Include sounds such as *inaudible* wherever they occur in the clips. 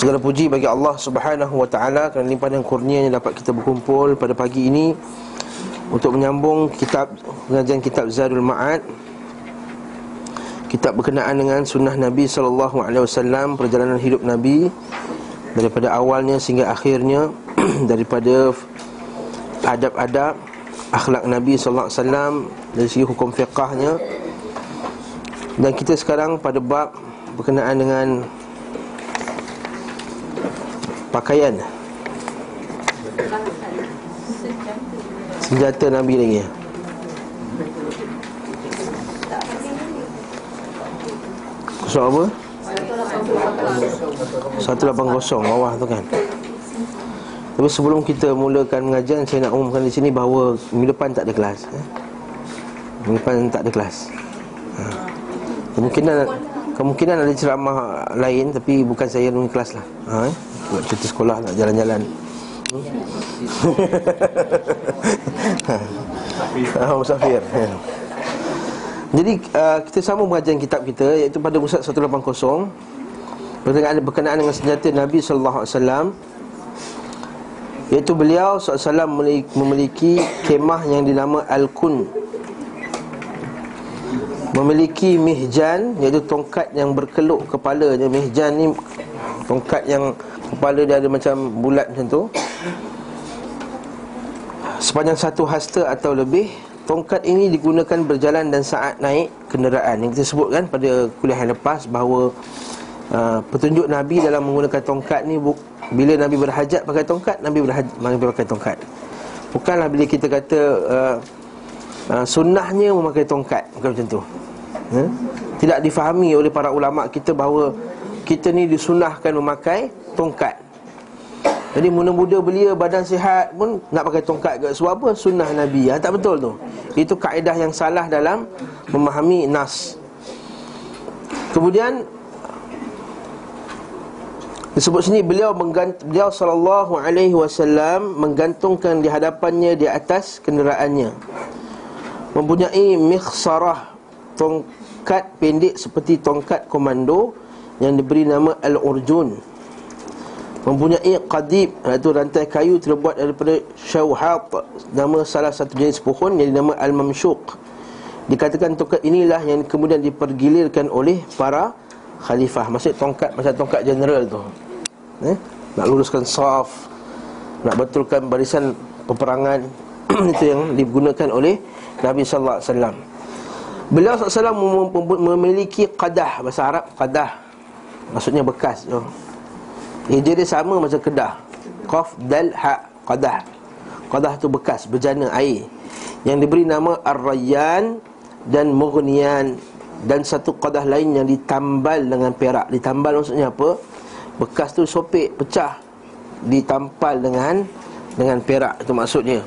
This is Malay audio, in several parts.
Segala puji bagi Allah Subhanahu wa taala kerana limpahan dan kurnianya dapat kita berkumpul pada pagi ini untuk menyambung kitab pengajian kitab Zadul Ma'ad. Kitab berkenaan dengan sunnah Nabi sallallahu alaihi wasallam perjalanan hidup Nabi daripada awalnya sehingga akhirnya *clears throat* daripada adab-adab akhlak Nabi sallallahu alaihi wasallam dari segi hukum fiqahnya. Dan kita sekarang pada bab berkenaan dengan Pakaian Senjata Nabi lagi Kosong apa? 180 bawah tu kan Tapi sebelum kita mulakan mengajian Saya nak umumkan di sini bahawa Minggu depan tak ada kelas eh? Minggu depan tak ada kelas ha. Kemungkinan Kemungkinan ada ceramah lain Tapi bukan saya yang kelas lah ha, eh? Buat cuti sekolah nak jalan-jalan. Ah, musafir. Jadi uh, kita sama mengajar kitab kita iaitu pada Musad 180 berkenaan berkenaan dengan senjata Nabi sallallahu alaihi wasallam. Iaitu beliau sallallahu memiliki, memiliki kemah yang dinama Al-Kun. Memiliki mihjan iaitu tongkat yang berkeluk kepalanya. Mihjan ni tongkat yang kepala dia ada macam bulat macam tu. Sepanjang satu hasta atau lebih Tongkat ini digunakan berjalan dan saat naik kenderaan. Yang kita sebutkan pada kuliah yang lepas bahawa uh, Petunjuk Nabi dalam menggunakan tongkat ni Bila Nabi berhajat pakai tongkat Nabi berhajat Nabi pakai tongkat. Bukanlah bila kita kata uh, uh, Sunnahnya memakai tongkat Bukan macam tu. Huh? Tidak difahami oleh para ulama kita bahawa Kita ni disunahkan memakai tongkat jadi muda-muda belia badan sihat pun nak pakai tongkat ke sebab apa? Sunnah Nabi. Ha, tak betul tu. Itu kaedah yang salah dalam memahami nas. Kemudian disebut sini beliau menggant beliau sallallahu alaihi wasallam menggantungkan di hadapannya di atas kenderaannya. Mempunyai mikhsarah tongkat pendek seperti tongkat komando yang diberi nama al-urjun. Mempunyai qadib iaitu rantai kayu terbuat daripada syauhat nama salah satu jenis pohon yang dinama al-mamsyuq. Dikatakan tongkat inilah yang kemudian dipergilirkan oleh para khalifah. Maksud tongkat macam tongkat general tu. Eh? nak luruskan saf nak betulkan barisan peperangan. *clears throat* Itu yang digunakan oleh Nabi wasallam. Beliau sallallahu memiliki qadah bahasa Arab qadah maksudnya bekas tu. Hijrah dia sama macam kedah. Qaf dal ha qadah. Qadah tu bekas berjana air. Yang diberi nama Ar-Rayyan Dan Mughniyan. Dan satu qadah lain yang ditambal dengan perak. Ditambal maksudnya apa? Bekas tu sopik, pecah. Ditampal dengan Dengan perak itu maksudnya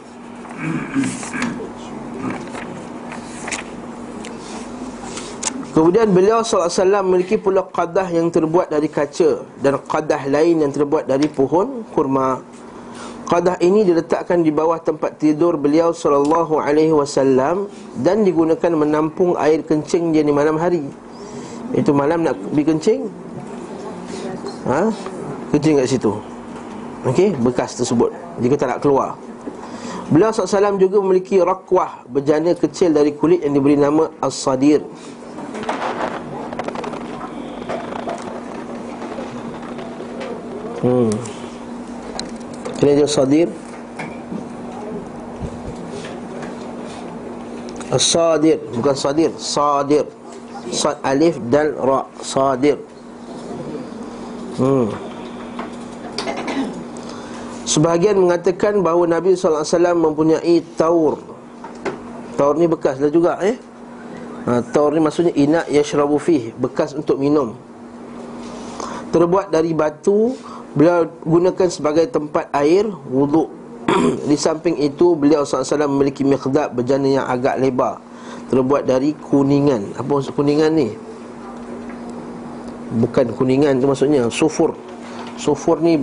Kemudian beliau SAW memiliki pula qadah yang terbuat dari kaca Dan qadah lain yang terbuat dari pohon kurma. Qadah ini diletakkan di bawah tempat tidur beliau SAW Dan digunakan menampung air kencing dia di malam hari. Itu malam nak pergi kencing? Ha? Kencing kat situ. Okey, bekas tersebut. Jika tak nak keluar. Beliau SAW juga memiliki rakwah Berjana kecil dari kulit yang diberi nama As-Sadir Hmm. Ini dia sadir. As-sadir Bukan sadir. Sadir. Sad alif dan ra. Sadir. Hmm. Sebahagian mengatakan bahawa Nabi SAW mempunyai taur. Taur ni bekas dah juga eh? Ha, Taur ni maksudnya inak yashrabu fih Bekas untuk minum. Terbuat dari batu Beliau gunakan sebagai tempat air wuduk *clears throat* Di samping itu beliau SAW memiliki mikhdab berjana yang agak lebar Terbuat dari kuningan. Apa maksud kuningan ni? Bukan kuningan tu maksudnya Sufur. Sufur ni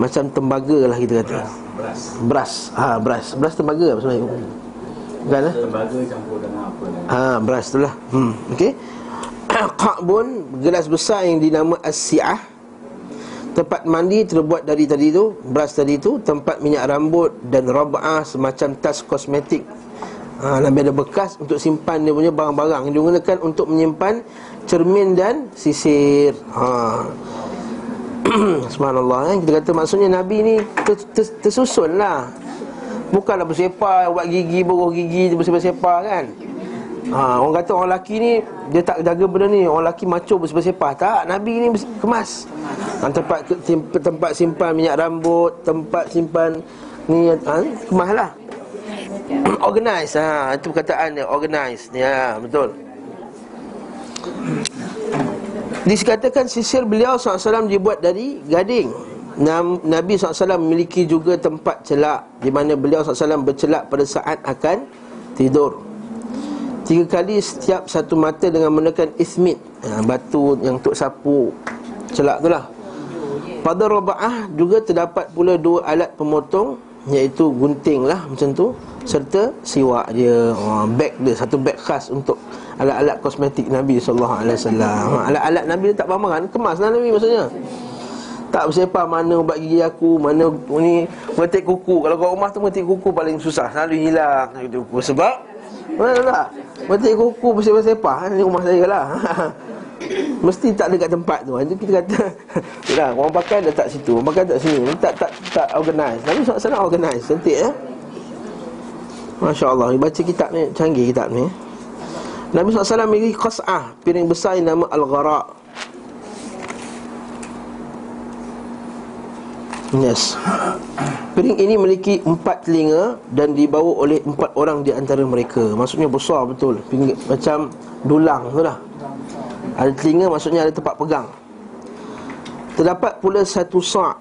macam tembaga lah kita kata. Beras Beras. Ha, Beras. Beras tembaga apa sebenarnya? Bukan lah Tembaga campur dengan apa Ha, beras tu lah. Hmm, Okey. *clears throat* Qa'bun Gelas besar yang dinama As-Si'ah Tempat mandi terbuat dari tadi tu Beras tadi tu Tempat minyak rambut Dan rab'ah Semacam tas kosmetik. Ha, Nabi ada bekas Untuk simpan dia punya barang-barang. Dia gunakan untuk menyimpan Cermin dan sisir. Ha. *clears throat* Subhanallah eh? Kita kata maksudnya Nabi ni ter, ter, Tersusun lah Bukanlah bersepah Buat gigi, boruh gigi Bersepah-sepah kan Ha, orang kata orang lelaki ni Dia tak jaga benda ni. Orang lelaki macho bersepah-sepah Tak, Nabi ni kemas. Ha, tempat, tempat simpan minyak rambut Tempat simpan ni ha, Kemas lah. *clears throat* Organize ha, Itu perkataan dia Organize Ya betul. Dikatakan sisir beliau SAW dibuat dari gading. Nabi SAW memiliki juga tempat celak Di mana beliau SAW bercelak pada saat akan tidur Tiga kali setiap satu mata dengan menekan ismit. Ha, Batu yang untuk sapu celak tu lah. Pada roba'ah juga terdapat pula dua alat pemotong Iaitu gunting lah macam tu Serta siwak dia. Ha, Bag dia, satu bag khas untuk Alat-alat kosmetik Nabi SAW ha, Alat-alat Nabi tak pamangan Kemas lah Nabi maksudnya. Tak bersepah mana ubat gigi aku Mana ni Metik kuku. Kalau kau rumah tu metik kuku paling susah Selalu hilang. Sebab Mana tak? Metik kuku bersepah-sepah Ini rumah saya lah. *laughs* Mesti tak dekat tempat tu. Itu kita kata *laughs* Yalah, Orang pakai dah tak situ Orang pakai tak sini. Tak tak tak organize. Nabi SAW organize Cantik ya Masya Allah Baca kitab ni Canggih kitab ni. Nabi SAW memiliki qas'ah Piring besar yang nama Al-Ghara' Yes. Piring ini memiliki empat telinga Dan dibawa oleh empat orang di antara mereka. Maksudnya besar betul. Piring, Macam dulang tu lah. Ada telinga maksudnya ada tempat pegang. Terdapat pula satu sa'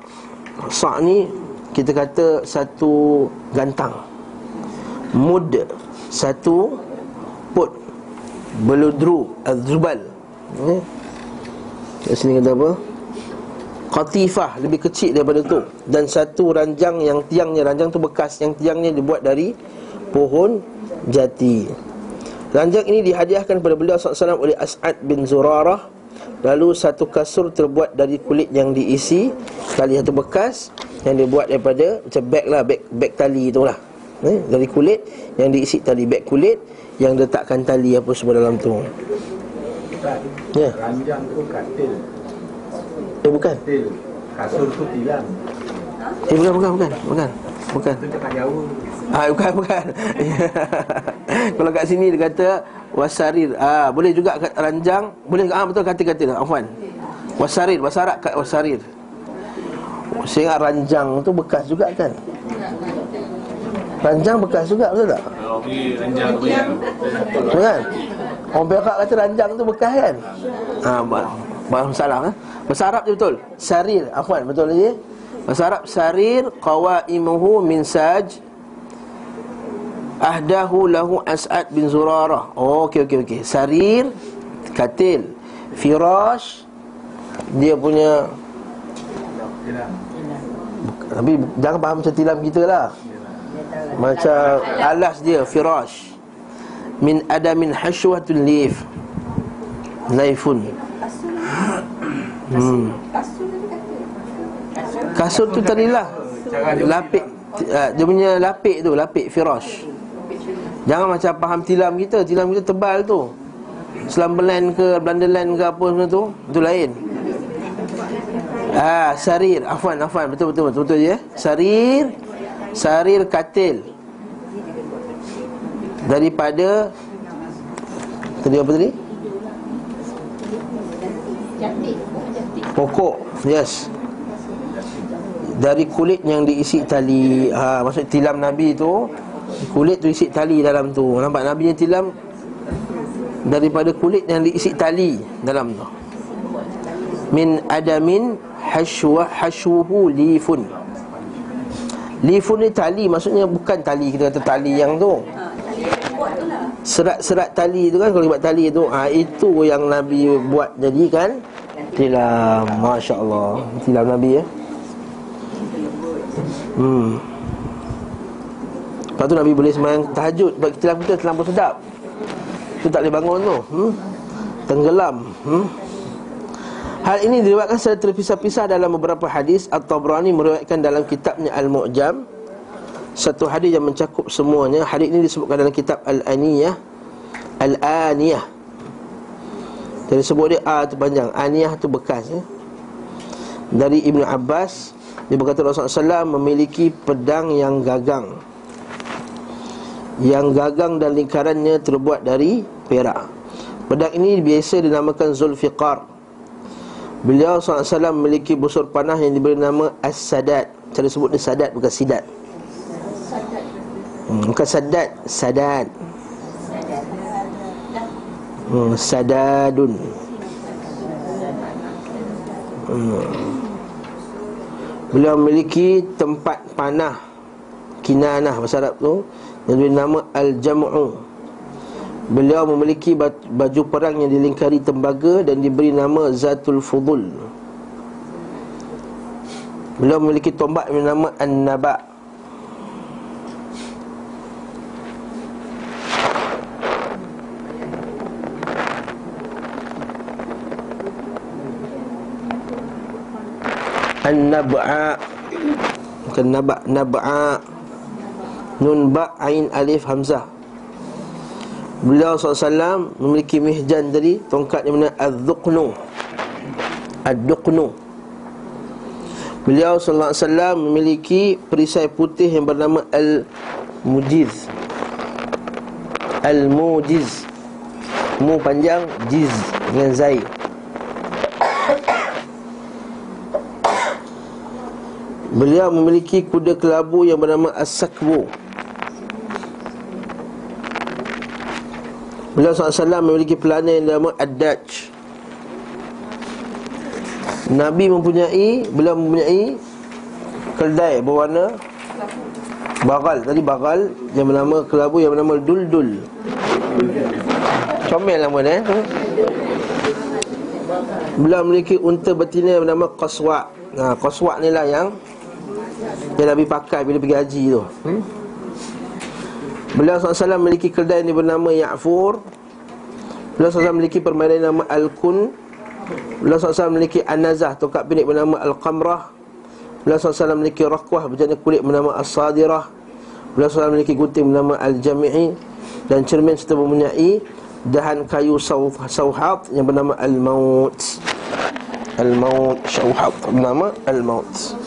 Sa' ni Kita kata satu gantang. Mud Satu Put Beludru Al-Zubal eh? Kat sini kata apa Qatifah lebih kecil daripada tu. Dan satu ranjang yang tiangnya Ranjang tu bekas yang tiangnya dibuat dari Pohon jati. Ranjang ini dihadiahkan kepada beliau SAW oleh As'ad bin Zurarah. Lalu satu kasur terbuat dari kulit yang diisi Tali satu bekas Yang dibuat daripada Macam beg lah Beg, beg tali tu lah. Eh, Dari kulit Yang diisi tali beg kulit Yang letakkan tali apa semua dalam tu. Ya. Ranjang tu katil Eh bukan Kasur tu tilam Eh bukan bukan bukan Bukan Bukan Ah bukan *laughs* bukan. Kalau kat sini dia kata wasarir. Ah boleh juga kat ranjang, boleh ah betul kata-kata Afwan. Wasarir, wasarak kat wasarir. Saya ingat ranjang tu bekas juga kan? Ranjang bekas juga betul tak? Kalau pergi ranjang tu Betul kan? Orang Perak kata ranjang tu bekas kan? Ah Bahasa salah kan? Bahasa Arab je betul. Sarir, afwan betul lagi. Bahasa Arab sarir qawaimuhu min saj ahdahu lahu As'ad bin Zurarah. Oh, okey okey okey. Sarir katil. Firash dia punya tapi jangan faham macam tilam kita lah Macam alas dia Firash Min adamin hashwatul lif Laifun hmm. Kasur tu tadi lah. Lapik uh, Dia punya lapik tu Lapik Firash Jangan macam faham tilam kita. Tilam kita tebal tu. Slumberland ke Blunderland ke apa semua tu Itu lain. Ah, sarir, afwan, afwan, betul betul betul betul ya. Sarir, sarir katil. Daripada tadi apa tadi? Pokok, yes. Dari kulit yang diisi tali. Ha, maksud tilam Nabi tu kulit tu isi tali dalam tu. Nampak Nabi yang tilam daripada kulit yang diisi tali dalam tu. Min adamin hashwa hashwuhu lifun Lifun ni tali Maksudnya bukan tali Kita kata tali yang tu Serat-serat tali tu kan Kalau buat tali tu ha, Itu yang Nabi buat jadi kan Tilam Masya Allah Tilam Nabi ya Hmm. Lepas tu Nabi boleh semayang tahajud Sebab tilam kita terlampau sedap Itu tak boleh bangun tu hmm? Tenggelam hmm? Hal ini diriwayatkan secara terpisah-pisah dalam beberapa hadis. At-Tabrani meriwayatkan dalam kitabnya Al-Mu'jam. Satu hadis yang mencakup semuanya. Hadis ini disebutkan dalam kitab Al-Aniyah. Al-Aniyah Jadi sebut dia A tu panjang Aniyah tu bekas ya? Dari Ibn Abbas Dia berkata Rasulullah SAW memiliki pedang yang gagang. Yang gagang dan lingkarannya terbuat dari perak. Pedang ini biasa dinamakan Zulfiqar. Beliau SAW memiliki busur panah yang diberi nama As-Sadat. Cara sebut dia Sadat bukan Sidat. Hmm, Bukan Sadat, Sadat hmm, Sadadun hmm. Beliau memiliki tempat panah Kinanah bahasa Arab tu Yang diberi nama Al-Jam'u Beliau memiliki baju perang yang dilingkari tembaga dan diberi nama Zatul Fudul. Beliau memiliki tombak yang bernama An-Naba. An-Nab'a Bukan Naba' Nab'a. Nun Ba' Ain Alif Hamzah. Beliau SAW memiliki mihjan tadi Tongkat yang mana Ad-Duqnu Ad-Duqnu Beliau SAW memiliki perisai putih yang bernama Al-Mujiz. Al-Mujiz. Mu panjang, Jiz dengan Zai Beliau memiliki kuda kelabu yang bernama As-Sakbu. Beliau SAW memiliki pelana yang nama Ad-Daj. Nabi mempunyai Beliau mempunyai Keldai berwarna Bagal. Tadi bagal Yang bernama kelabu Yang bernama Dul-Dul. Comel nama dia eh? Beliau memiliki unta betina Yang bernama Qaswa' Nah, Qaswa' ni lah yang Yang Nabi pakai bila pergi haji tu. Hmm? Beliau SAW memiliki kedai yang bernama Ya'fur. Beliau SAW memiliki permainan yang nama Al-Kun. Beliau SAW memiliki An-Nazah Tokak pinik bernama Al-Qamrah. Beliau SAW memiliki Rakwah Berjana kulit bernama As-Sadirah. Beliau SAW memiliki gunting bernama Al-Jami'i. Dan cermin serta mempunyai Dahan kayu Sauhat Yang bernama Al-Maut. Al-Maut Sauhat. Bernama Al-Maut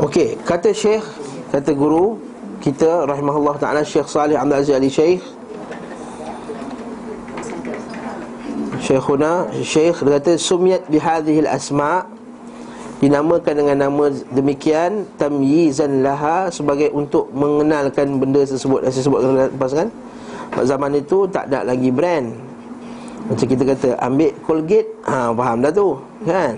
Okey, kata Syekh Kata guru kita rahimahullah taala Syekh Salih Abdul Aziz Ali Syekh Syekhuna Syekh dia kata sumiyat bihadhihi al-asma dinamakan dengan nama demikian tamyizan laha sebagai untuk mengenalkan benda tersebut saya sebut lepas kan zaman itu tak ada lagi brand. Macam kita kata ambil Colgate ha faham dah tu kan?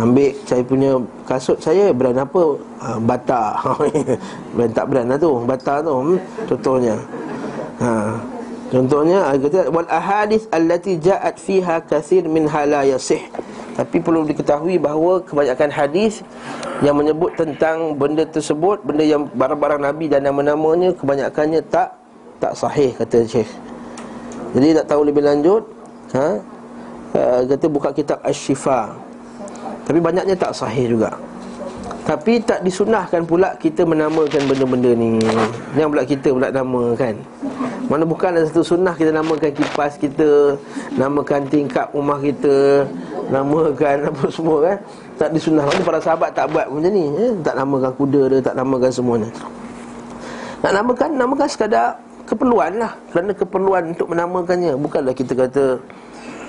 Ambil saya punya kasut saya Brand apa? Ha, Bata *laughs* Brand tak brand lah tu Bata tu hmm? Contohnya ha. Contohnya kata wal ahadith allati ja'at fiha kathir min hala yasih. Tapi perlu diketahui bahawa kebanyakan hadis yang menyebut tentang benda tersebut, benda yang barang-barang Nabi dan nama-namanya kebanyakannya tak tak sahih kata Syekh. Jadi tak tahu lebih lanjut, ha? Uh, kata buka kitab Asy-Syifa. Tapi banyaknya tak sahih juga. Tapi tak disunahkan pula kita menamakan benda-benda ni. Yang pula kita pula namakan. Mana bukan ada satu sunnah kita namakan kipas kita Namakan tingkap rumah kita Namakan *laughs* apa semua kan? Tak disunah. Mana para sahabat tak buat macam ni eh? Tak namakan kuda dia, tak namakan semuanya Nak namakan, namakan sekadar keperluan lah. Kerana keperluan untuk menamakannya. Bukanlah kita kata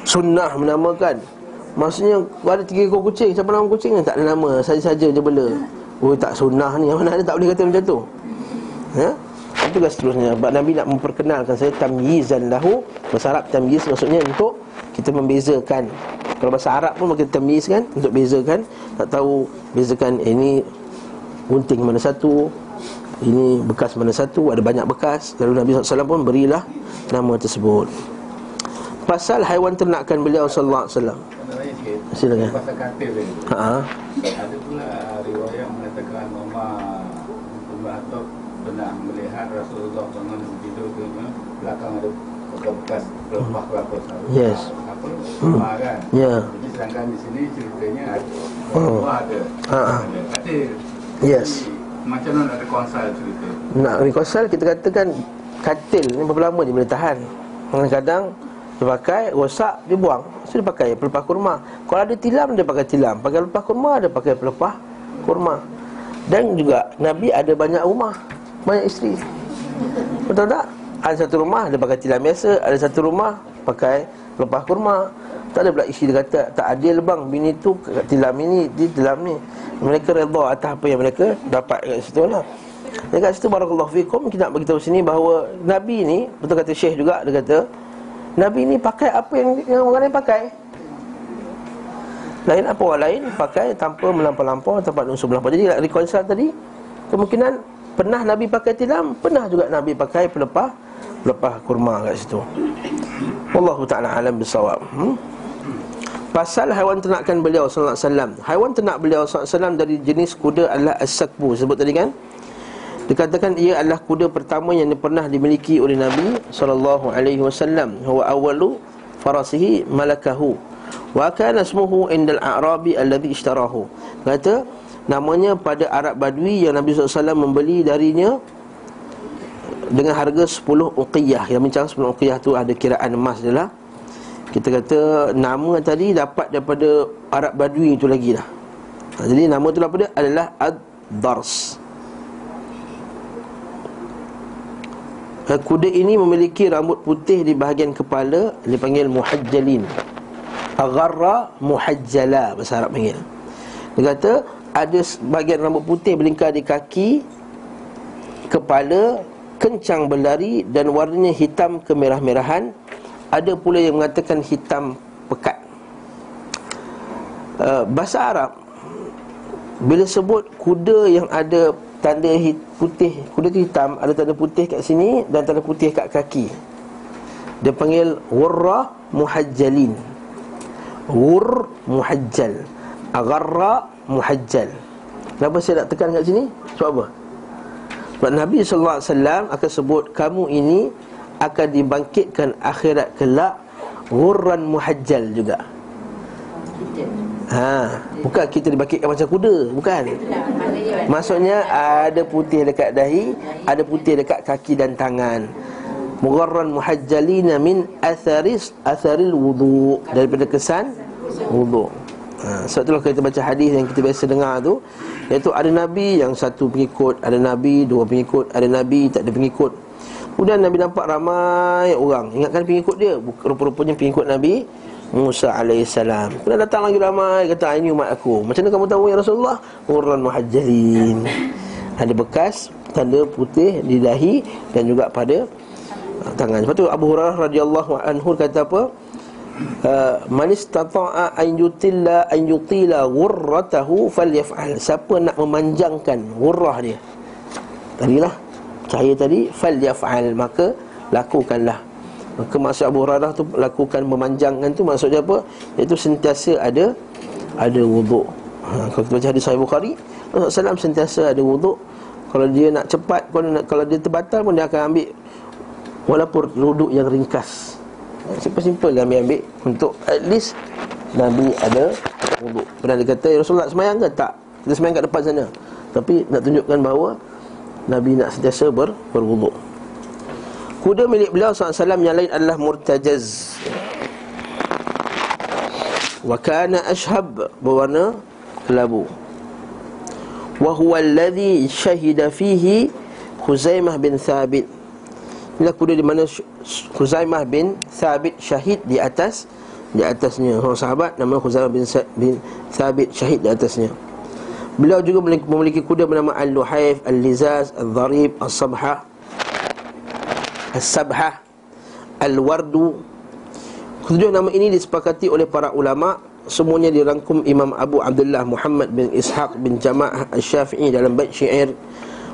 Sunnah menamakan Maksudnya ada tiga ekor kucing. Siapa nama kucing ni? Tak ada nama. Saja-saja je bela. Oh tak sunnah ni. Mana ada tak boleh kata macam tu. Ya Itu kan seterusnya. Sebab Nabi nak memperkenalkan saya Tamyizan lahu. Bahasa Arab tamyiz maksudnya untuk Kita membezakan. Kalau bahasa Arab pun kita tamyiz kan? Untuk bezakan. Tak tahu Bezakan eh, ini gunting mana satu Ini bekas mana satu Ada banyak bekas. Lalu Nabi SAW pun berilah nama tersebut. Pasal haiwan ternakan beliau Sallallahu Alaihi Wasallam sikit. Silakan. Pasal katil tadi. Ha. Ada pula riwayat mengatakan Mama Umar Atok pernah melihat Rasulullah bangun tidur ke belakang ada bekas pelepah kelapa sawit. Yes. Apa? Rumah kan? Ya. Jadi sedangkan di sini ceritanya Oh. rumah ada. Ha. Ada katil. Yes. Jadi, Macam mana ada konsal cerita? Nak reconcile kita katakan katil ni berapa lama dia boleh tahan. Kadang-kadang dia pakai, rosak, dia buang. So dia pakai pelepah kurma. Kalau ada tilam dia pakai tilam. Pakai pelepah kurma dia pakai pelepah kurma. Dan juga Nabi ada banyak rumah, banyak isteri. Betul tak? Ada satu rumah dia pakai tilam biasa, ada satu rumah pakai pelepah kurma. Tak ada pula isi dia kata tak adil bang bini tu tilam ini di tilam ni. Mereka redha atas apa yang mereka dapat kat situ lah. Dekat situ barakallahu fikum kita nak beritahu sini bahawa Nabi ni betul kata Syekh juga dia kata Nabi ni pakai apa yang, yang orang lain pakai. Lain apa orang lain pakai tanpa melampau-lampau tanpa unsur melampau. Jadi reconcile tadi kemungkinan pernah Nabi pakai tilam, pernah juga Nabi pakai pelepah pelepah kurma kat situ. Wallahu taala alam bisawab. Hmm? Pasal haiwan ternakan beliau wasallam. Haiwan ternak beliau wasallam dari jenis kuda adalah as-sakbu sebut tadi kan? Dikatakan ia adalah kuda pertama yang pernah dimiliki oleh Nabi sallallahu alaihi wasallam. Huwa awwalu farasihi malakahu. Wa kana ismuhu indal a'rabi alladhi ishtarahu. Kata namanya pada Arab Badui yang Nabi SAW membeli darinya dengan harga 10 uqiyah. Yang bincang 10 uqiyah tu ada kiraan emas dia lah. Kita kata nama tadi dapat daripada Arab Badui itu lagi lah. Jadi nama tu daripada adalah Ad-Dars. Kuda ini memiliki rambut putih di bahagian kepala Dipanggil muhajjalin. Agharra muhajjala Bahasa Arab panggil. Dia kata Ada bahagian rambut putih berlingkar di kaki Kepala Kencang berlari Dan warnanya hitam kemerah-merahan. Ada pula yang mengatakan hitam pekat. Uh, Bahasa Arab Bila sebut kuda yang ada tanda hit, putih Kuda tu hitam Ada tanda putih kat sini Dan tanda putih kat kaki. Dia panggil Wurra muhajjalin. Wur muhajjal. Agarra muhajjal. Kenapa saya nak tekan kat sini? Sebab apa? Sebab Nabi SAW akan sebut Kamu ini akan dibangkitkan akhirat kelak Wurran muhajjal juga Ha, bukan kita dibangkitkan macam kuda, bukan. Maksudnya ada putih dekat dahi, ada putih dekat kaki dan tangan. Mugharran muhajjalina min atharis atharil wudu daripada kesan wudu. Ha, sebab itulah kita baca hadis yang kita biasa dengar tu Iaitu ada Nabi yang satu pengikut Ada Nabi dua pengikut Ada Nabi tak ada pengikut Kemudian Nabi nampak ramai orang Ingatkan pengikut dia Rupa-rupanya pengikut Nabi Musa alaihissalam. Kemudian datang lagi ramai kata "Ah, ini umat aku. Macam mana kamu tahu ya Rasulullah? Urran muhajjalin. Ada bekas tanda putih di dahi dan juga pada uh, tangan. Sebab tu Abu Hurairah radhiyallahu anhu kata apa? Uh, man istata'a an yutilla an yutila falyaf'al. Siapa nak memanjangkan ghurrah dia? Tadilah cahaya tadi falyaf'al maka lakukanlah. Maka maksud Abu Hurairah tu lakukan memanjangkan tu maksudnya apa? Iaitu sentiasa ada ada wuduk. Ha, kalau kita baca hadis Sahih Bukhari, Rasulullah SAW sentiasa ada wuduk. Kalau dia nak cepat, kalau, nak, kalau dia terbatal pun dia akan ambil walaupun wuduk yang ringkas. Simple-simple dia ambil-ambil untuk at least Nabi ada wuduk. Pernah dia kata, ya Rasulullah semayang ke? Tak. Kita semayang kat depan sana. Tapi nak tunjukkan bahawa Nabi nak sentiasa ber, berwuduk. Kuda milik beliau SAW yang lain adalah murtajaz. Wa kana ashhab berwarna kelabu. Wa huwa alladhi syahida fihi Khuzaimah bin Thabit. Inilah kuda di mana Khuzaimah bin Thabit syahid di atas Di atasnya. Orang sahabat nama Khuzaimah bin, bin Thabit syahid di atasnya. Beliau juga memiliki kuda bernama Al-Luhaif, Al-Lizaz, Al-Dharib, Al-Sabhah As-Sabhah Al-Wardu. Ketujuh nama ini disepakati oleh para ulama. Semuanya dirangkum Imam Abu Abdullah Muhammad bin Ishaq bin Jama'ah Al-Syafi'i dalam bait syair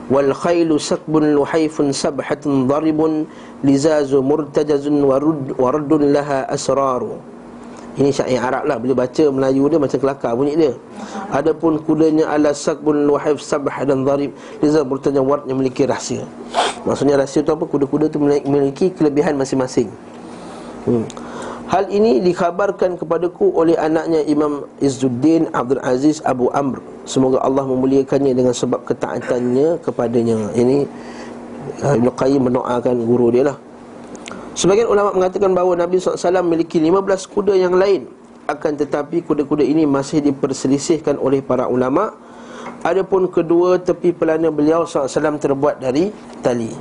wal khailu sakbun luhaifun sabhatun daribun lizazu murtajazun warud waradun laha asraru ini syair Arab lah. Bila baca Melayu dia macam kelakar bunyi dia. Adapun kudanya ala sakbun luhaif sabah dan darib Liza bertanya ward yang memiliki rahsia. Maksudnya rahsia tu apa? Kuda-kuda tu memiliki kelebihan masing-masing. Hmm. Hal ini dikhabarkan kepadaku oleh anaknya Imam Izzuddin Abdul Aziz Abu Amr. Semoga Allah memuliakannya dengan sebab ketaatannya kepadanya. Ini uh, Ibn Qayyim mendoakan guru dia lah Sebagian ulama mengatakan bahawa Nabi SAW memiliki 15 kuda yang lain. Akan tetapi kuda-kuda ini masih diperselisihkan oleh para ulama. Adapun kedua tepi pelana beliau SAW terbuat dari tali.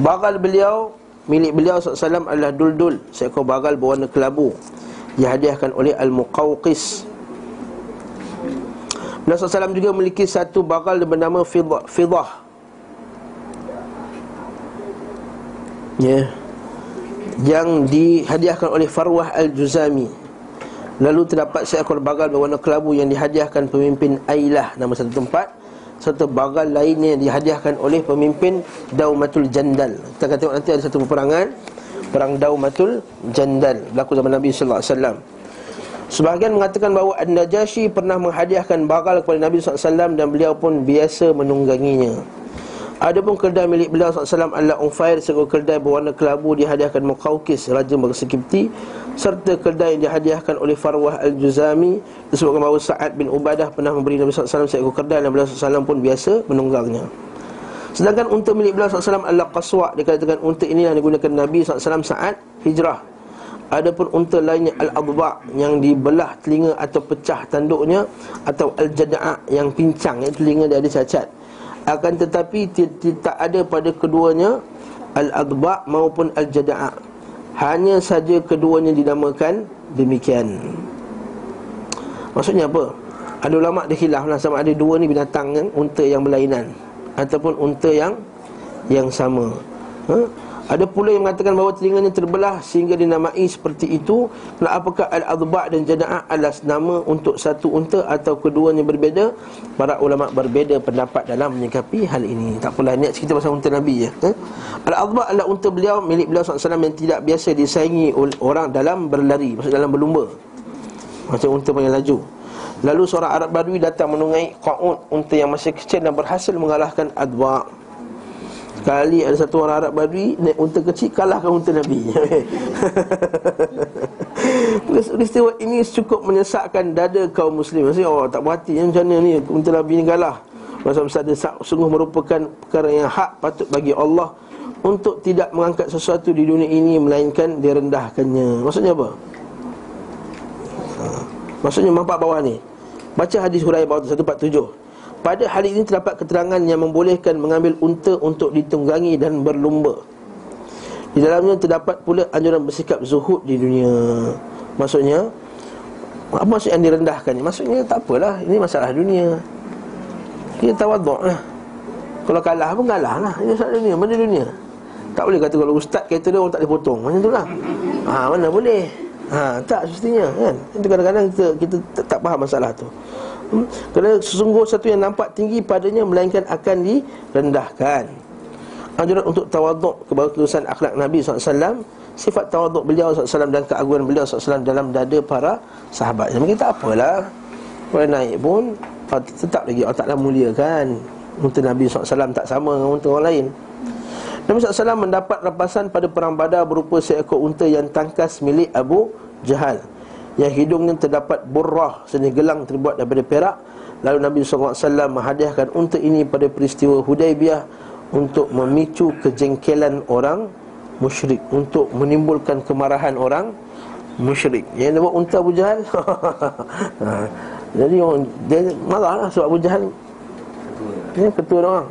Bagal beliau milik beliau SAW adalah dul-dul Seekor bagal berwarna kelabu. Dihadiahkan oleh Al-Muqawqis. Beliau SAW juga memiliki satu bagal bernama Fidah. Ya. yeah. Yang dihadiahkan oleh Farwah Al-Juzami Lalu terdapat seekor bagal berwarna kelabu yang dihadiahkan pemimpin Ailah Nama satu tempat serta bagal lainnya yang dihadiahkan oleh pemimpin Daumatul Jandal. Kita akan tengok nanti ada satu peperangan perang Daumatul Jandal berlaku zaman Nabi wasallam. Sebahagian mengatakan bahawa An-Najashi pernah menghadiahkan bagal kepada Nabi SAW dan beliau pun biasa menungganginya. Adapun keldai milik beliau SAW adalah Unfair seekor keldai berwarna kelabu dihadiahkan Muqawqis, Raja Bangsa Kipti serta keldai yang dihadiahkan oleh Farwah Al-Juzami disebutkan bahawa Sa'ad bin Ubadah pernah memberi Nabi SAW seekor keldai dan beliau SAW pun biasa menunggangnya sedangkan unta milik beliau SAW adalah Qaswa dikatakan unta ini yang digunakan Nabi SAW saat hijrah. Adapun unta lainnya Al-Adba' yang dibelah telinga atau pecah tanduknya Atau Al-Jada'a yang pincang yang telinga dia ada cacat Akan tetapi tidak ada pada keduanya Al-Adba' maupun Al-Jada'a hanya saja keduanya dinamakan demikian Maksudnya apa? Ada ulama' dia khilaf lah sama ada dua ni binatang kan Unta yang berlainan Ataupun unta yang yang sama ha? Ada pula yang mengatakan bahawa telinganya terbelah sehingga dinamai seperti itu. Apakah Al-Adba' dan Jana'ah adalah nama untuk satu unta atau keduanya berbeza? Para ulama' berbeza pendapat dalam menyikapi hal ini. Tak apalah, niat cerita pasal unta Nabi ya. Eh? Al-Adba' adalah unta beliau, milik beliau SAW yang tidak biasa disaingi orang dalam berlari Maksud dalam berlumba. Macam unta yang laju. Lalu seorang Arab Badui datang menungai Qa'ud unta yang masih kecil dan berhasil mengalahkan Adba' Sekali ada satu orang Arab Badui Naik unta kecil kalahkan unta Nabi. *laughs* Peristiwa ini cukup menyesakkan dada kaum muslim. Maksudnya oh tak berhati macam mana ni? Unta Nabi ni kalah. Masa besar sungguh merupakan perkara yang hak patut bagi Allah Untuk tidak mengangkat sesuatu di dunia ini Melainkan direndahkannya. Maksudnya apa? Ha. Maksudnya mampak bawah ni. Baca hadis Hurairah bawah tu 147 pada hari ini terdapat keterangan yang membolehkan mengambil unta untuk ditunggangi dan berlumba. Di dalamnya terdapat pula anjuran bersikap zuhud di dunia. Maksudnya Apa maksud yang direndahkan ni? Maksudnya tak apalah, ini masalah dunia. Kita tawaduk lah. Kalau kalah pun kalah lah. Ini masalah dunia, mana dunia? Tak boleh kata kalau ustaz kata dia orang tak boleh potong. Macam tu lah. Ha, Mana boleh Ha, tak semestinya kan? Itu kadang-kadang kita, kita tak, tak faham masalah tu. Hmm? Kerana sesungguh satu yang nampak tinggi padanya Melainkan akan direndahkan. Anjuran untuk tawaduk Kebagusan akhlak Nabi SAW. Sifat tawaduk beliau SAW Dan keagungan beliau SAW Dalam dada para sahabat. Jadi kita apalah. Kalau naik pun oh, Tetap lagi Allah Ta'ala mulia kan Untuk Nabi SAW tak sama dengan untuk orang lain Nabi SAW mendapat rapasan pada perang badar Berupa seekor unta yang tangkas milik Abu Jahal yang hidungnya terdapat burrah seni gelang terbuat daripada perak. Lalu Nabi SAW menghadiahkan unta ini pada peristiwa Hudaybiyah untuk memicu kejengkelan orang musyrik untuk menimbulkan kemarahan orang musyrik. Yang dia buat unta Abu Jahal? *laughs* Ha. jadi orang dia marah lah sebab Abu Jahal ini ketua orang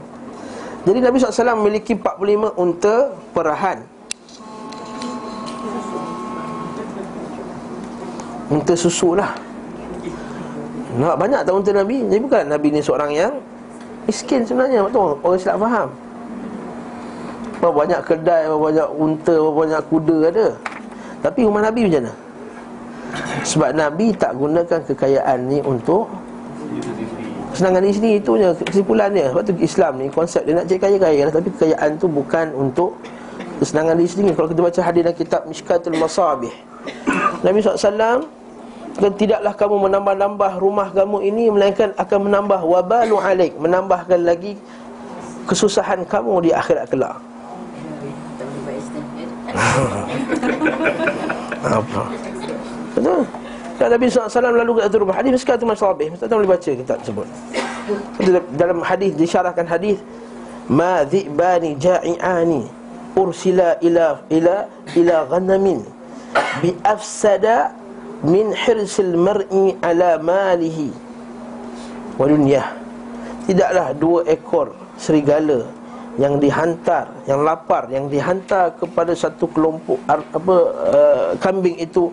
jadi Nabi SAW memiliki 45 unta perahan. Unta susu lah. Nampak banyak tak unta Nabi? Jadi bukan. Nabi ni seorang yang Miskin sebenarnya. Betul Orang silap faham. Berapa banyak kedai Berapa banyak unta Berapa banyak kuda ada. Tapi rumah Nabi macam mana? Sebab Nabi tak gunakan kekayaan ni untuk Kesenangan di sini itunya kesimpulannya. Sebab tu Islam ni konsep dia nak cari kaya-kaya Tapi kekayaan tu bukan untuk Kesenangan di sini. Kalau kita baca hadis dalam kitab Mishkatul Masabih Nabi SAW dan tidaklah kamu menambah-nambah rumah kamu ini Melainkan akan menambah wabalu alik Menambahkan lagi kesusahan kamu di akhirat kelak. *laughs* Apa? Betul? Dan Nabi SAW lalu ke atas rumah Hadis tu Masabih Mesti tak boleh baca kitab tersebut? Dalam hadis disyarahkan hadis Ma dhi'bani ja'i'ani Ursila ila ila ila ghanamin Bi afsada Min hirsil mar'i ala malihi Wa dunyah. Tidaklah dua ekor serigala yang dihantar yang lapar yang dihantar kepada satu kelompok apa uh, kambing itu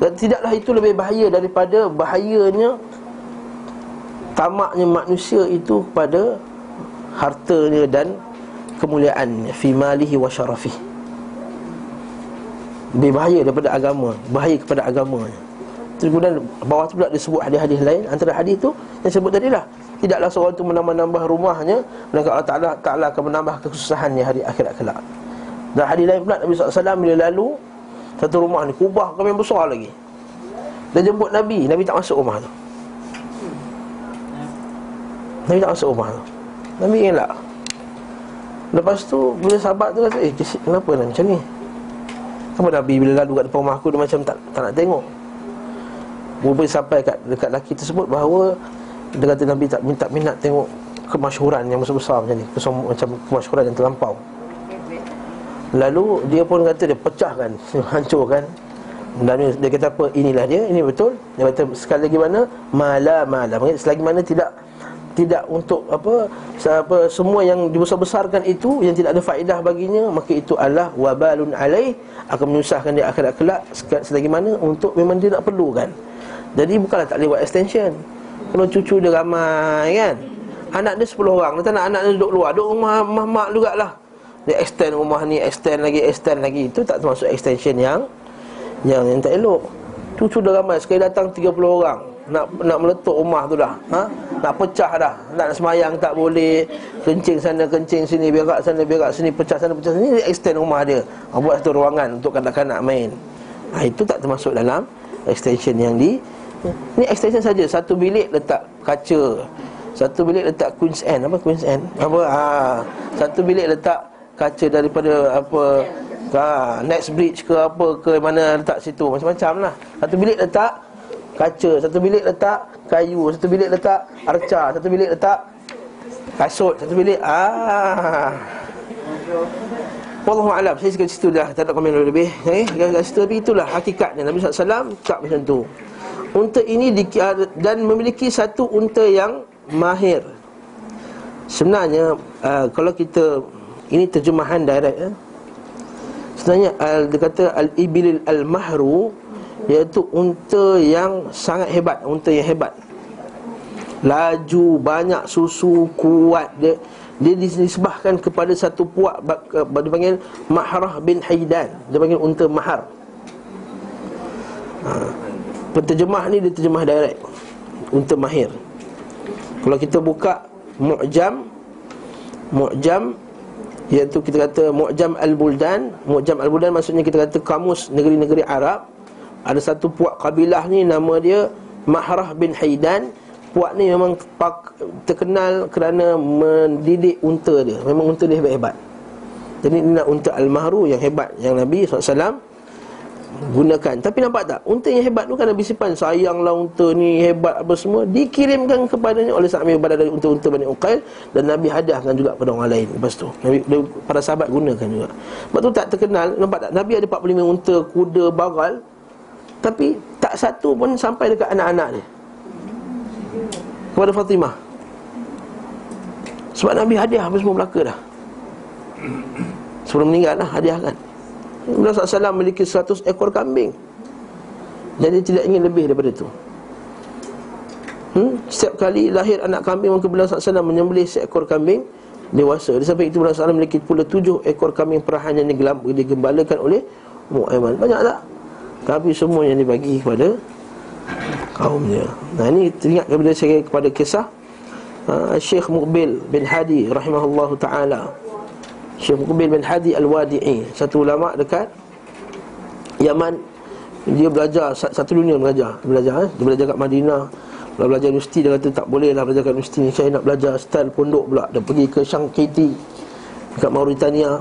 dan tidaklah itu lebih bahaya daripada bahayanya tamaknya manusia itu kepada hartanya dan kemuliaannya. Fi malihi wa syarafih lebih bahaya daripada agama bahaya kepada agamanya. Kemudian bawah tu pula disebut hadis-hadis lain. Antara hadis tu yang sebut tadi lah Tidaklah seorang itu menambah-nambah rumahnya Melainkan Allah Ta'ala, Ta'ala akan menambah kesusahannya hari akhirat kelak. Dan hadis lain pula Nabi SAW bila lalu Satu rumah ni kubah kami yang besar lagi. Dia jemput Nabi. Nabi tak masuk rumah tu. Nabi tak masuk rumah tu. Nabi elak. Lepas tu bila sahabat tu kata Eh kenapa nak macam ni? Kenapa Nabi bila lalu kat depan rumah aku Dia macam tak, tak nak tengok. Rupanya sampai kat, dekat lelaki tersebut Bahawa dia kata Nabi tak minta minat tengok kemasyhuran yang besar-besar macam ni. Macam kemasyhuran yang terlampau Lalu dia pun kata dia pecahkan *laughs* Hancurkan. Dan dia kata apa? Inilah dia Ini betul. Dia kata sekali lagi mana? Mala mala. Selagi mana tidak tidak untuk apa apa semua yang dibesar-besarkan itu yang tidak ada faedah baginya maka itu adalah wabalun alai akan menyusahkan dia akhirat kelak selagi mana untuk memang dia tak perlukan. Jadi bukanlah tak lewat extension. Kalau cucu dia ramai kan? Anak dia 10 orang Dia tak nak anak dia duduk luar. Duduk rumah mak-mak jugalah Dia extend rumah ni Extend lagi Extend lagi. Itu tak termasuk extension yang Yang yang tak elok. Cucu dia ramai. Sekali datang 30 orang. Nak nak meletup rumah tu dah. Ha? Nak pecah dah. Nak semayang tak boleh. Kencing sana kencing sini Berak sana berak sini Pecah sana pecah sini. Dia extend rumah dia. Buat satu ruangan Untuk kanak-kanak main. Ha, Itu tak termasuk dalam Extension yang di Ni extension saja. Satu bilik letak kaca. Satu bilik letak Queen's End. Apa Queen's End? Apa? Ha, satu bilik letak kaca daripada apa ha, Next bridge ke apa ke Mana letak situ Macam-macam lah. Satu bilik letak kaca. Satu bilik letak kayu. Satu bilik letak arca. Satu bilik letak kasut. Satu bilik ah. Wallahu a'lam. Saya sekali situ dah. Tak ada komen lebih. Eh, kat situ. Tapi itulah hakikatnya. Nabi SAW cakap macam tu. Unta ini di, dan memiliki satu unta yang mahir. Sebenarnya uh, kalau kita ini terjemahan direct ya. Sebenarnya uh, dia kata al-ibil al-mahru iaitu unta yang sangat hebat, unta yang hebat. Laju, banyak susu, kuat dia dia disebahkan kepada satu puak dia panggil Mahrah bin Haidan. Dia panggil unta mahar. Ha penterjemah ni dia terjemah direct untuk mahir kalau kita buka mu'jam mu'jam iaitu kita kata mu'jam al-buldan. Mu'jam al-buldan maksudnya kita kata kamus negeri-negeri Arab. Ada satu puak kabilah ni nama dia Mahrah bin Haidan Puak ni memang terkenal kerana mendidik unta dia. Memang unta dia hebat-hebat. Jadi ini nak unta Al-Mahru yang hebat Yang Nabi SAW gunakan. Tapi nampak tak? Unta yang hebat tu kan Nabi simpan. Sayanglah unta ni hebat apa semua. Dikirimkan kepadanya oleh Sa'amir Pada dari unta-unta Bani Uqail. Dan Nabi hadiahkan juga kepada orang lain Lepas tu. Nabi, Para sahabat gunakan juga. Sebab tu tak terkenal. Nampak tak? Nabi ada 45 unta Kuda, bagal. Tapi tak satu pun sampai dekat anak-anak dia. Kepada Fatimah. Sebab Nabi hadiah apa semua belaka dah. Sebelum meninggal lah hadiahkan Nabi SAW memiliki 100 ekor kambing Jadi tidak ingin lebih daripada itu hmm? Setiap kali lahir anak kambing Maka Nabi SAW menyembelih seekor kambing Dewasa Di samping itu Nabi SAW memiliki pula 7 ekor kambing perahan Yang digembalakan oleh Mu'ayman Banyak tak? Tapi semua yang dibagi kepada kaumnya. Nah ini teringat kepada saya kepada kisah uh, Syekh Muqbil bin Hadi rahimahullahu taala. Syekh Muqbil bin Hadi Al-Wadi'i, satu ulama dekat Yaman. Dia belajar satu dunia belajar, dia belajar eh? dia belajar kat Madinah. Kalau belajar universiti dia kata tak boleh lah belajar kat universiti ni. Saya nak belajar style pondok pula. Dia pergi ke Shankiti dekat Mauritania.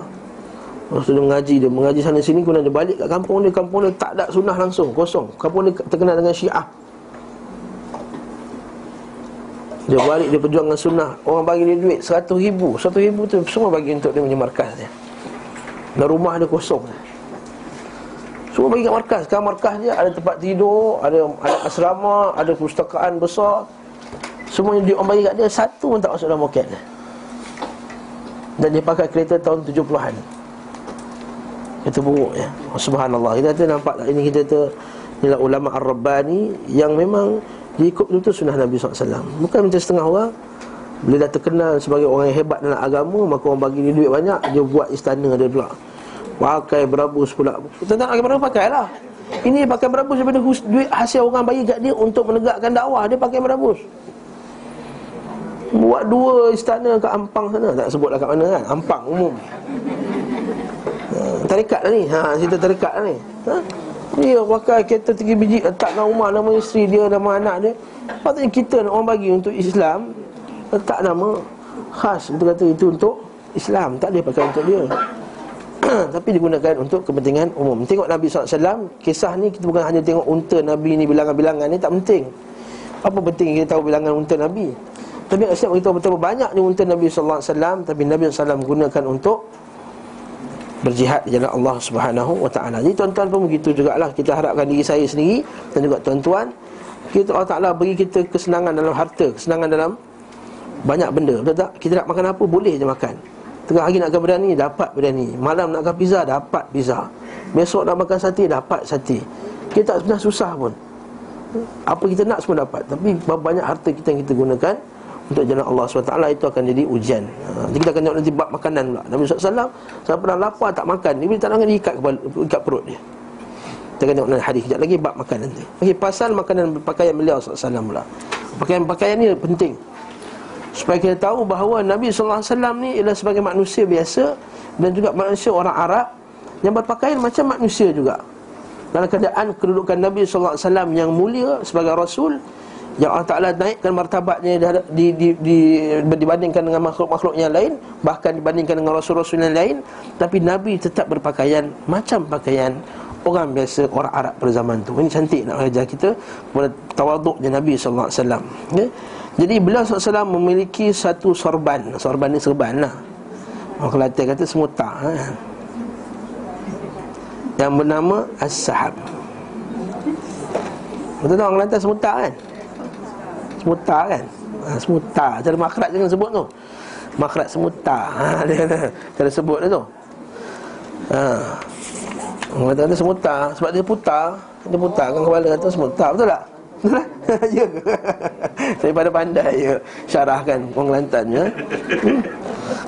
Lepas tu dia mengaji Dia mengaji sana sini Kemudian dia balik kat kampung dia Kampung dia tak ada sunnah langsung Kosong Kampung dia terkenal dengan syiah Dia balik dia berjuang dengan sunnah. Orang bagi dia duit Seratus ribu. Seratus ribu tu semua bagi untuk dia punya markas dia. Dan rumah dia kosong. Semua bagi kat markas. Sekarang markas dia ada tempat tidur Ada, ada asrama Ada perpustakaan besar. Semuanya dia orang bagi kat dia Satu pun tak masuk dalam poket dia. Dan dia pakai kereta tahun 70-an Kita buruk ya. Subhanallah. Kita kata nampak tak ini kita kata Inilah ulama ar-rabbani Yang memang dia ikut betul sunnah Nabi SAW Bukan macam setengah orang Bila dah terkenal sebagai orang yang hebat dalam agama Maka orang bagi dia duit banyak Dia buat istana dia pula Pakai berabus pula Tentang pakai berabus pakai lah Ini pakai berabus daripada duit hasil orang bagi kat dia Untuk menegakkan dakwah Dia pakai berabus Buat dua istana kat Ampang sana. Tak sebutlah kat mana kan. Ampang umum. Ha, Tarikat lah ni. Ha, Cerita tarikat lah ni. Ha? Dia pakai kereta tiga biji Letak nama rumah Nama isteri dia Nama anak dia. Patutnya kita orang bagi untuk Islam Letak nama Khas. Kita kata itu untuk Islam. Tak boleh pakai untuk dia. *clears throat* Tapi digunakan untuk kepentingan umum. Tengok Nabi SAW Kisah ni kita bukan hanya tengok unta Nabi ni Bilangan-bilangan ni tak penting. Apa penting kita tahu bilangan unta Nabi? Tapi Asyik kita betapa banyaknya unta Nabi SAW Tapi Nabi SAW gunakan untuk berjihad di jalan Allah Subhanahu wa taala. Jadi tuan-tuan pun begitu jugalah kita harapkan diri saya sendiri dan juga tuan-tuan kita Allah Taala bagi kita kesenangan dalam harta, kesenangan dalam banyak benda. Betul tak? Kita nak makan apa boleh je makan. Tengah hari nak makan berani dapat berani. Malam nak makan pizza dapat pizza. Besok nak makan sate dapat sate. Kita tak sebenarnya susah pun. Apa kita nak semua dapat. Tapi banyak harta kita yang kita gunakan untuk jalan Allah SWT itu akan jadi ujian. Ha, kita akan tengok nanti bab makanan pula. Nabi SAW saya pernah lapar tak makan. Dia bila tak makan dia ikat kepala, ikat perut dia. Kita akan tengok nanti hadis kejap lagi bab makan nanti. Okey, pasal makanan pakaian beliau SAW pula. Pakaian-pakaian ni penting. Supaya kita tahu bahawa Nabi SAW ni ialah sebagai manusia biasa dan juga manusia orang Arab yang berpakaian macam manusia juga. Dalam keadaan kedudukan Nabi SAW yang mulia sebagai Rasul yang Allah Ta'ala naikkan martabatnya di, di, di, dibandingkan dengan makhluk-makhluk yang lain Bahkan dibandingkan dengan rasul-rasul yang lain Tapi Nabi tetap berpakaian macam pakaian orang biasa, orang Arab pada zaman tu Ini cantik nak ajar kita kepada tawaduknya Nabi SAW ya? Jadi beliau SAW memiliki satu sorban Sorban ni serban lah Orang Kelantan kata semuta ha? Yang bernama As-Sahab Betul tak orang Kelantan semuta kan? Semuta kan? Ha, Semuta Cara makrat jangan sebut tu? Makrat semuta ha, *laughs* dia kata Cara sebut dia tu? Ha. Orang kata semuta Sebab dia putar Dia putar kan kepala kata semuta Betul tak? *laughs* ya. Ke? Saya pada pandai ya. Syarahkan orang Kelantan ya. Hmm.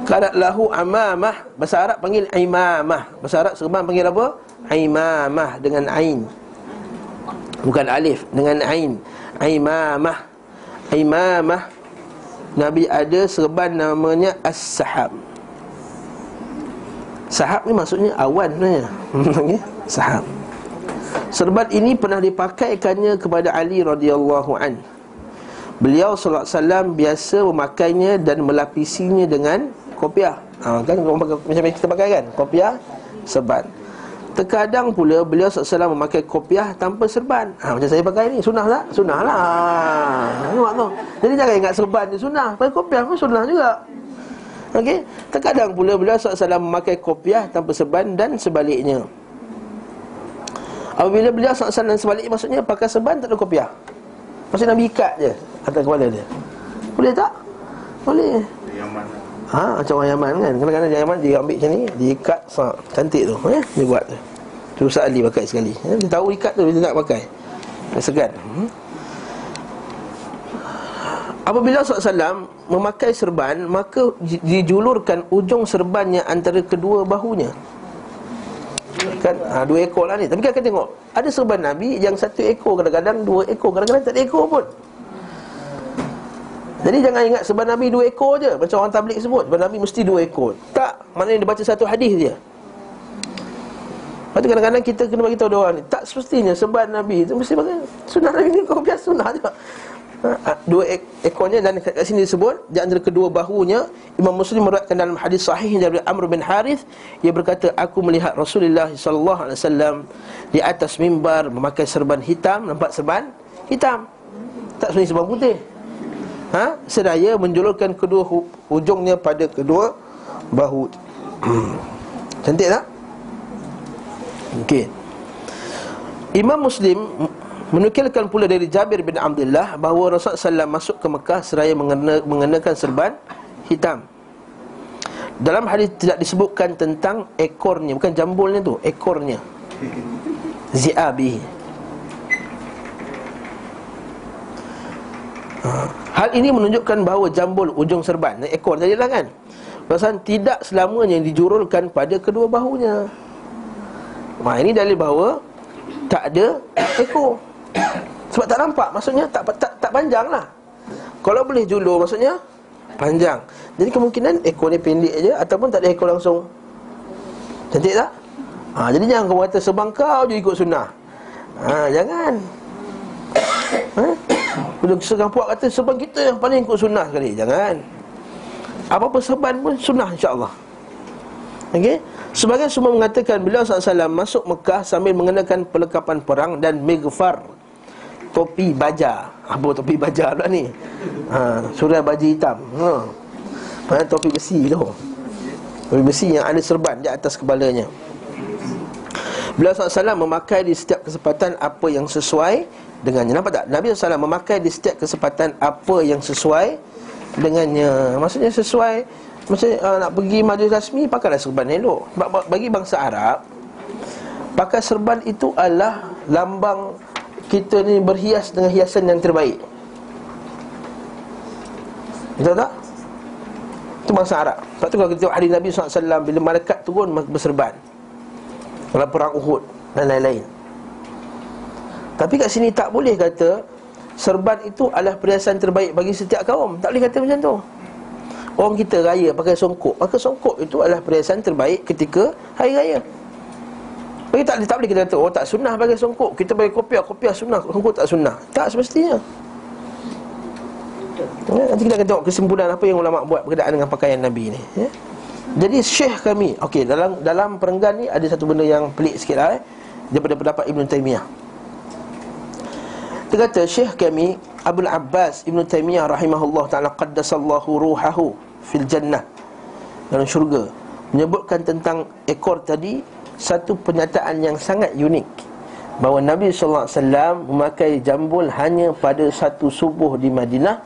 Karat lahu amamah. Bahasa Arab panggil imamah. Bahasa Arab serban panggil apa? Imamah dengan ain. Bukan alif Dengan ain. Imamah imamah Nabi ada serban namanya As-Sahab Sahab ni maksudnya awan sebenarnya *laughs* okay? Sahab Serban ini pernah dipakaikannya kepada Ali radhiyallahu an. Beliau sallallahu alaihi wasallam biasa memakainya dan melapisinya dengan kopiah. Ha, kan macam kita pakai kan? Kopiah serban. Terkadang pula beliau SAW memakai kopiah tanpa serban. Ha, Macam saya pakai ni, sunnah tak? Sunnah lah. Nampak tu? Jadi jangan ingat serban je sunnah. Pakai kopiah pun sunnah juga. Okey, terkadang pula beliau SAW memakai kopiah tanpa serban dan sebaliknya. Apabila beliau SAW sebaliknya maksudnya pakai serban tak ada kopiah? Maksudnya Nabi ikat je atas kepala dia. Boleh tak? Boleh Ha, macam orang Yaman kan. Kadang-kadang orang Yaman dia ambil macam ni Dia ikat sah, Cantik tu eh? Dia buat tu. Tu Ustaz Ali pakai sekali. Eh? Dia tahu ikat tu Dia tak pakai. Dia segan. Hmm? Apabila SAW memakai serban Maka dijulurkan ujung serbannya antara kedua bahunya. Kan? Ha, Dua ekor lah ni. Tapi kan tengok Ada serban Nabi yang satu ekor Kadang-kadang dua ekor Kadang-kadang tak ada ekor pun jadi jangan ingat sebab Nabi dua ekor je. Macam orang tablik sebut Sebab Nabi mesti dua ekor. Tak Maknanya dia baca satu hadis je. Lepas tu kadang-kadang kita kena bagi tahu dia orang ni Tak semestinya sebab Nabi itu mesti bagi Sunnah Nabi ni kau biasa sunnah je. Ha, Dua ek, ekornya dan kat sini disebut Di antara kedua bahunya Imam Muslim meruatkan dalam hadis sahih dari Amr bin Harith Ia berkata Aku melihat Rasulullah SAW Di atas mimbar memakai serban hitam. Nampak serban hitam. Tak sebenarnya serban putih ha? Sedaya menjulurkan kedua hu- hujungnya pada kedua bahu *clears throat* Cantik tak? Okey Imam Muslim menukilkan pula dari Jabir bin Abdullah bahawa Rasulullah SAW masuk ke Mekah seraya mengena, mengenakan serban hitam. Dalam hadis tidak disebutkan tentang ekornya, bukan jambulnya tu, ekornya. Zi'abi. Ha. Hal ini menunjukkan bahawa jambul ujung serban Ekor tadi lah kan? Pasal tidak selamanya dijurulkan pada kedua bahunya. Nah, ini dalil bahawa Tak ada ekor. Sebab tak nampak Maksudnya tak tak, tak panjang lah. Kalau boleh julur maksudnya Panjang. Jadi kemungkinan ekor ni pendek je Ataupun tak ada ekor langsung. Cantik tak? Ha, jadi jangan kau kata sebang kau je ikut sunnah. Ha, Jangan. Ha? Bila seorang puak kata Serban kita yang paling ikut sunnah sekali Jangan. Apa-apa serban pun sunnah insyaAllah. Okey? Sebagian semua mengatakan Beliau SAW masuk Mekah Sambil mengenakan perlengkapan perang Dan megfar Topi baja. Apa topi baja pula ni? Ha, Surah baja hitam. Ha. Mana topi besi tu? Topi besi yang ada serban di atas kepalanya. Beliau SAW memakai di setiap kesempatan Apa yang sesuai dengannya. Nampak tak? Nabi SAW memakai di setiap kesempatan Apa yang sesuai dengannya. Maksudnya sesuai Macam uh, nak pergi majlis rasmi Pakailah serban elok. Bagi bangsa Arab Pakai serban itu adalah Lambang kita ni berhias dengan hiasan yang terbaik. Betul tak? Itu bangsa Arab. Sebab tu kalau kita tengok hari Nabi SAW Bila malaikat turun berserban. Dalam perang Uhud dan lain-lain Tapi kat sini tak boleh kata Serban itu adalah perhiasan terbaik bagi setiap kaum. Tak boleh kata macam tu. Orang kita raya pakai songkok Maka songkok itu adalah perhiasan terbaik ketika hari raya. Bagi tak, tak boleh kita kata Oh tak sunnah pakai songkok. Kita pakai kopiah Kopiah sunnah Songkok tak sunnah. Tak semestinya. Ya, Nanti kita akan tengok kesimpulan Apa yang ulama buat Berkaitan dengan pakaian Nabi ni ya. Jadi syekh kami Okey dalam dalam perenggan ni Ada satu benda yang pelik sikit lah eh, Daripada pendapat Ibn Taymiyah Dia kata syekh kami Abdul Abbas Ibn Taymiyah Rahimahullah ta'ala Qaddasallahu ruhahu Fil jannah Dalam syurga Menyebutkan tentang ekor tadi satu pernyataan yang sangat unik. Bahawa Nabi wasallam memakai jambul hanya pada satu subuh di Madinah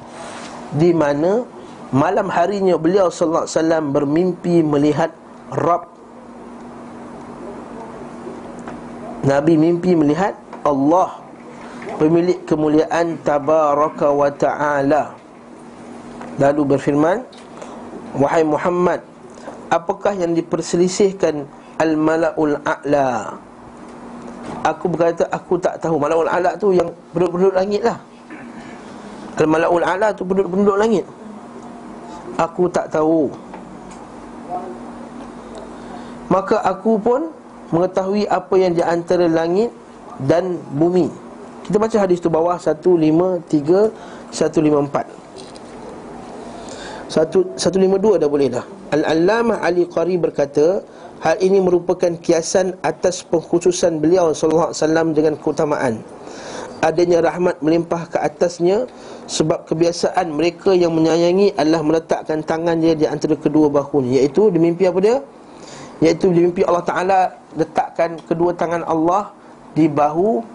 di mana malam harinya beliau wasallam bermimpi melihat Rabb. Nabi mimpi melihat Allah pemilik kemuliaan tabaraka wa taala. Lalu berfirman wahai Muhammad apakah yang diperselisihkan Al-Mala'ul A'la? Aku berkata aku tak tahu. Mala'ul A'la tu yang penduduk-penduduk langit lah. Al-Mala'ul A'la tu penduduk-penduduk langit. Aku tak tahu. Maka aku pun mengetahui apa yang di antara langit dan bumi Kita baca hadis tu bawah 153 154 152 dah boleh dah Al-Allamah Ali Qari berkata Hal ini merupakan kiasan atas pengkhususan beliau sallallahu alaihi wasallam dengan keutamaan. Adanya rahmat melimpah ke atasnya sebab kebiasaan mereka yang menyayangi adalah meletakkan tangannya di antara kedua bahunya iaitu di mimpi apa dia? Iaitu di mimpi Allah Taala letakkan kedua tangan Allah di bahu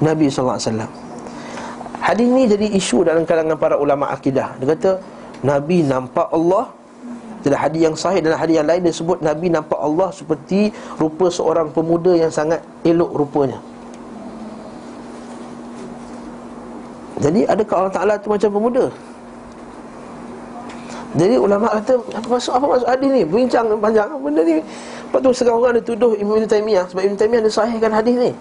Nabi wasallam. Hadis ini jadi isu dalam kalangan para ulama akidah. Dia kata Nabi nampak Allah dalam hadis yang sahih dalam hadis yang lain dia sebut Nabi nampak Allah seperti rupa seorang pemuda yang sangat elok rupanya. Jadi adakah Allah Taala tu macam pemuda? Jadi ulama kata apa maksud apa maksud hadis ni? Bincang panjang benda ni. Lepas tu sekarang orang dia tuduh Ibnu Taimiyah sebab Ibnu Taimiyah dia sahihkan hadis ni.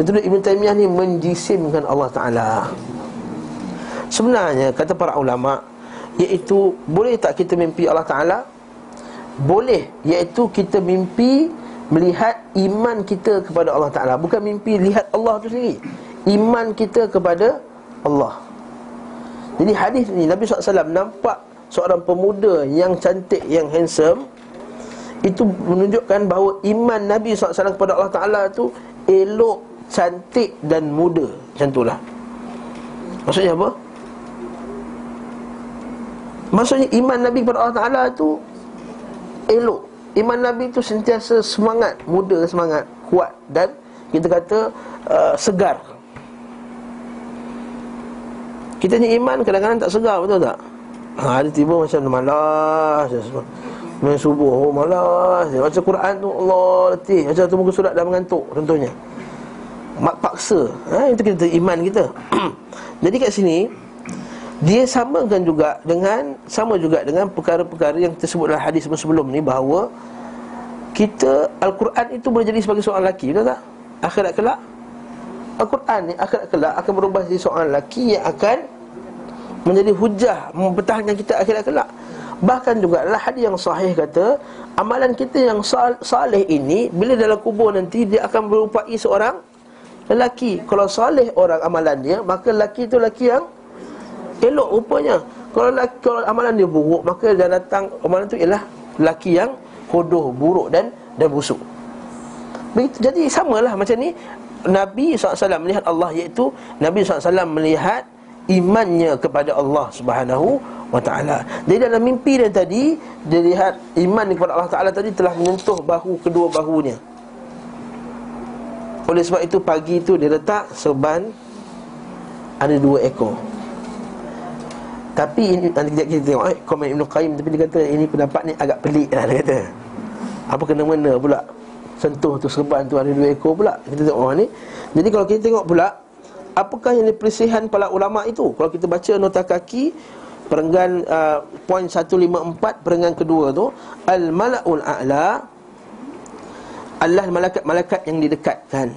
Dia tuduh Ibnu Taimiyah ni menjisimkan Allah Taala. Sebenarnya kata para ulama iaitu boleh tak kita mimpi Allah Taala? Boleh, iaitu kita mimpi melihat iman kita kepada Allah Taala, bukan mimpi lihat Allah tu sendiri. Iman kita kepada Allah. Jadi hadis ni Nabi SAW nampak seorang pemuda yang cantik, yang handsome Itu menunjukkan bahawa iman Nabi SAW kepada Allah Ta'ala tu Elok, cantik dan muda. Macam itulah Maksudnya apa? Maksudnya iman Nabi kepada Allah Ta'ala tu Elok. Iman Nabi tu sentiasa semangat Muda semangat, kuat dan Kita kata uh, segar. Kita ni iman kadang-kadang tak segar betul tak? Ha, ada tiba macam malas Main subuh, oh malas. Baca Quran tu, Allah letih. Macam tu muka surat dah mengantuk contohnya Mak paksa ha, Itu kita iman kita *clears throat* Jadi kat sini Dia samakan juga dengan Sama juga dengan perkara-perkara yang tersebut dalam hadis sebelum ni Bahawa Kita, Al-Quran itu boleh jadi sebagai seorang lelaki Betul tak? Akhirat kelak Al-Quran ni akhirat kelak akan berubah jadi seorang lelaki yang akan menjadi hujah mempertahankan kita akhirat kelak. Bahkan juga adalah hadis yang sahih kata amalan kita yang saleh ini bila dalam kubur nanti dia akan berupai seorang lelaki. Kalau saleh orang amalan dia maka lelaki itu lelaki yang elok rupanya. Kalau lelaki, kalau amalan dia buruk maka dia datang amalan itu ialah lelaki yang kodoh, buruk dan dan busuk. Begitu, jadi samalah macam ni Nabi SAW melihat Allah iaitu Nabi SAW melihat imannya kepada Allah Subhanahu wa taala. Jadi dalam mimpi dia tadi dia lihat iman kepada Allah Taala tadi telah menyentuh bahu kedua bahunya. Oleh sebab itu pagi itu dia letak serban ada dua ekor. Tapi ini nanti kita, tengok eh, komen Ibn Qayyim tapi dia kata ini pendapat ni agak pelik lah dia kata. Apa kena mena pula? sentuh tu serban tu ada dua ekor pula kita tengok orang ni jadi kalau kita tengok pula apakah yang dipersihan para ulama itu kalau kita baca nota kaki perenggan uh, poin 154 perenggan kedua tu al malaul a'la Allah malaikat-malaikat yang didekatkan.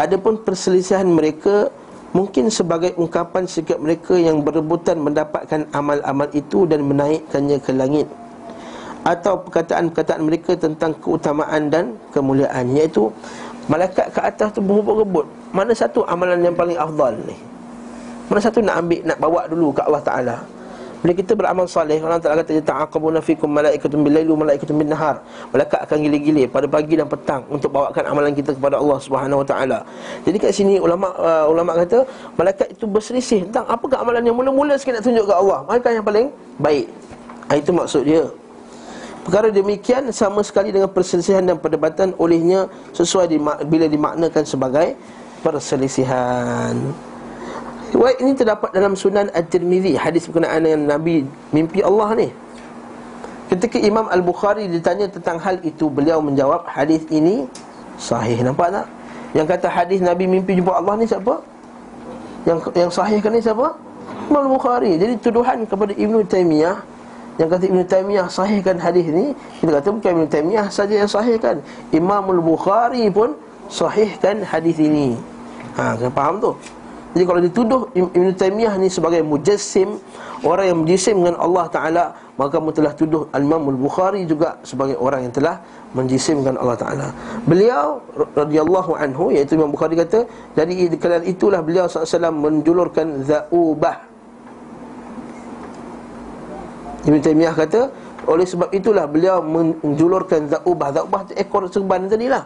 Adapun perselisihan mereka mungkin sebagai ungkapan sikap mereka yang berebutan mendapatkan amal-amal itu dan menaikkannya ke langit. Atau perkataan-perkataan mereka tentang keutamaan dan kemuliaan iaitu malaikat ke atas tu berebut-rebut. Mana satu amalan yang paling afdal ni? Mana satu nak ambil nak bawa dulu ke Allah Taala bila kita beramal soleh Allah Taala kata ta'aqabuna fikum malaikatun bil-laili wa malaikatun bin-nahar. Malaikat akan gile-gile pada pagi dan petang untuk bawakan amalan kita kepada Allah Subhanahu wa taala. Jadi kat sini ulama uh, ulama kata malaikat itu berselisih tentang apakah amalan yang mula-mula sekali nak tunjuk ke Allah. Malaikat yang paling baik. Itu maksud dia. Perkara demikian sama sekali dengan perselisihan dan perdebatan olehnya sesuai di, bila dimaknakan sebagai perselisihan. Riwayat ini terdapat dalam Sunan At-Tirmizi hadis berkenaan dengan Nabi mimpi Allah ni. Ketika Imam Al-Bukhari ditanya tentang hal itu, beliau menjawab hadis ini sahih. Nampak tak? Yang kata hadis Nabi mimpi jumpa Allah ni siapa? Yang yang sahihkan ni siapa? Imam Al-Bukhari. Jadi tuduhan kepada Ibnu Taimiyah yang kata Ibn Taymiyah sahihkan hadis ni Kita kata bukan Ibn Taymiyah saja yang sahihkan Imamul Bukhari pun sahihkan hadis ini Ha, kena faham tu Jadi kalau dituduh Ibn Taymiyah ni sebagai mujassim Orang yang mujassim dengan Allah Ta'ala Maka kamu telah tuduh Al-Imamul Bukhari juga Sebagai orang yang telah menjisimkan Allah Ta'ala. Beliau radhiyallahu anhu Iaitu Imam Bukhari kata Dari kalian itulah beliau SAW menjulurkan Za'ubah. Ibn Taymiyah kata Oleh sebab itulah beliau menjulurkan Za'ubah. Za'ubah ekor serban tadi lah.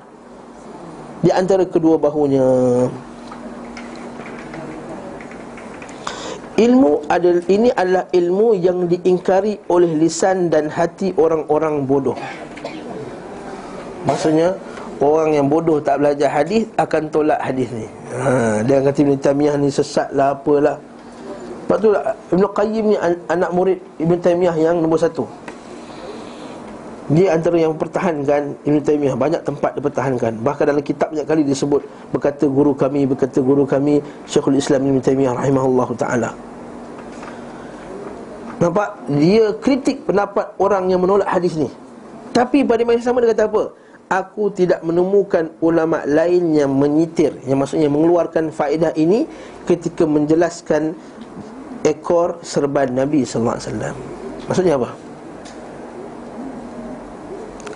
Di antara kedua bahunya Ilmu adalah ini adalah ilmu yang diingkari oleh lisan dan hati orang-orang bodoh. Maksudnya orang yang bodoh tak belajar hadis akan tolak hadis ni. Ha, dia kata Ibn Taymiyah ni sesat lah apalah. Sebab tu Ibn Qayyim ni anak murid Ibn Taymiyah yang nombor satu Dia antara yang pertahankan Ibn Taymiyah Banyak tempat dipertahankan Bahkan dalam kitab banyak kali disebut Berkata guru kami, berkata guru kami Syekhul Islam Ibn Taymiyah rahimahullah ta'ala Nampak? Dia kritik pendapat orang yang menolak hadis ni Tapi pada masa sama dia kata apa? Aku tidak menemukan ulama lain yang menyitir Yang maksudnya mengeluarkan faedah ini Ketika menjelaskan ekor serban Nabi SAW Maksudnya apa?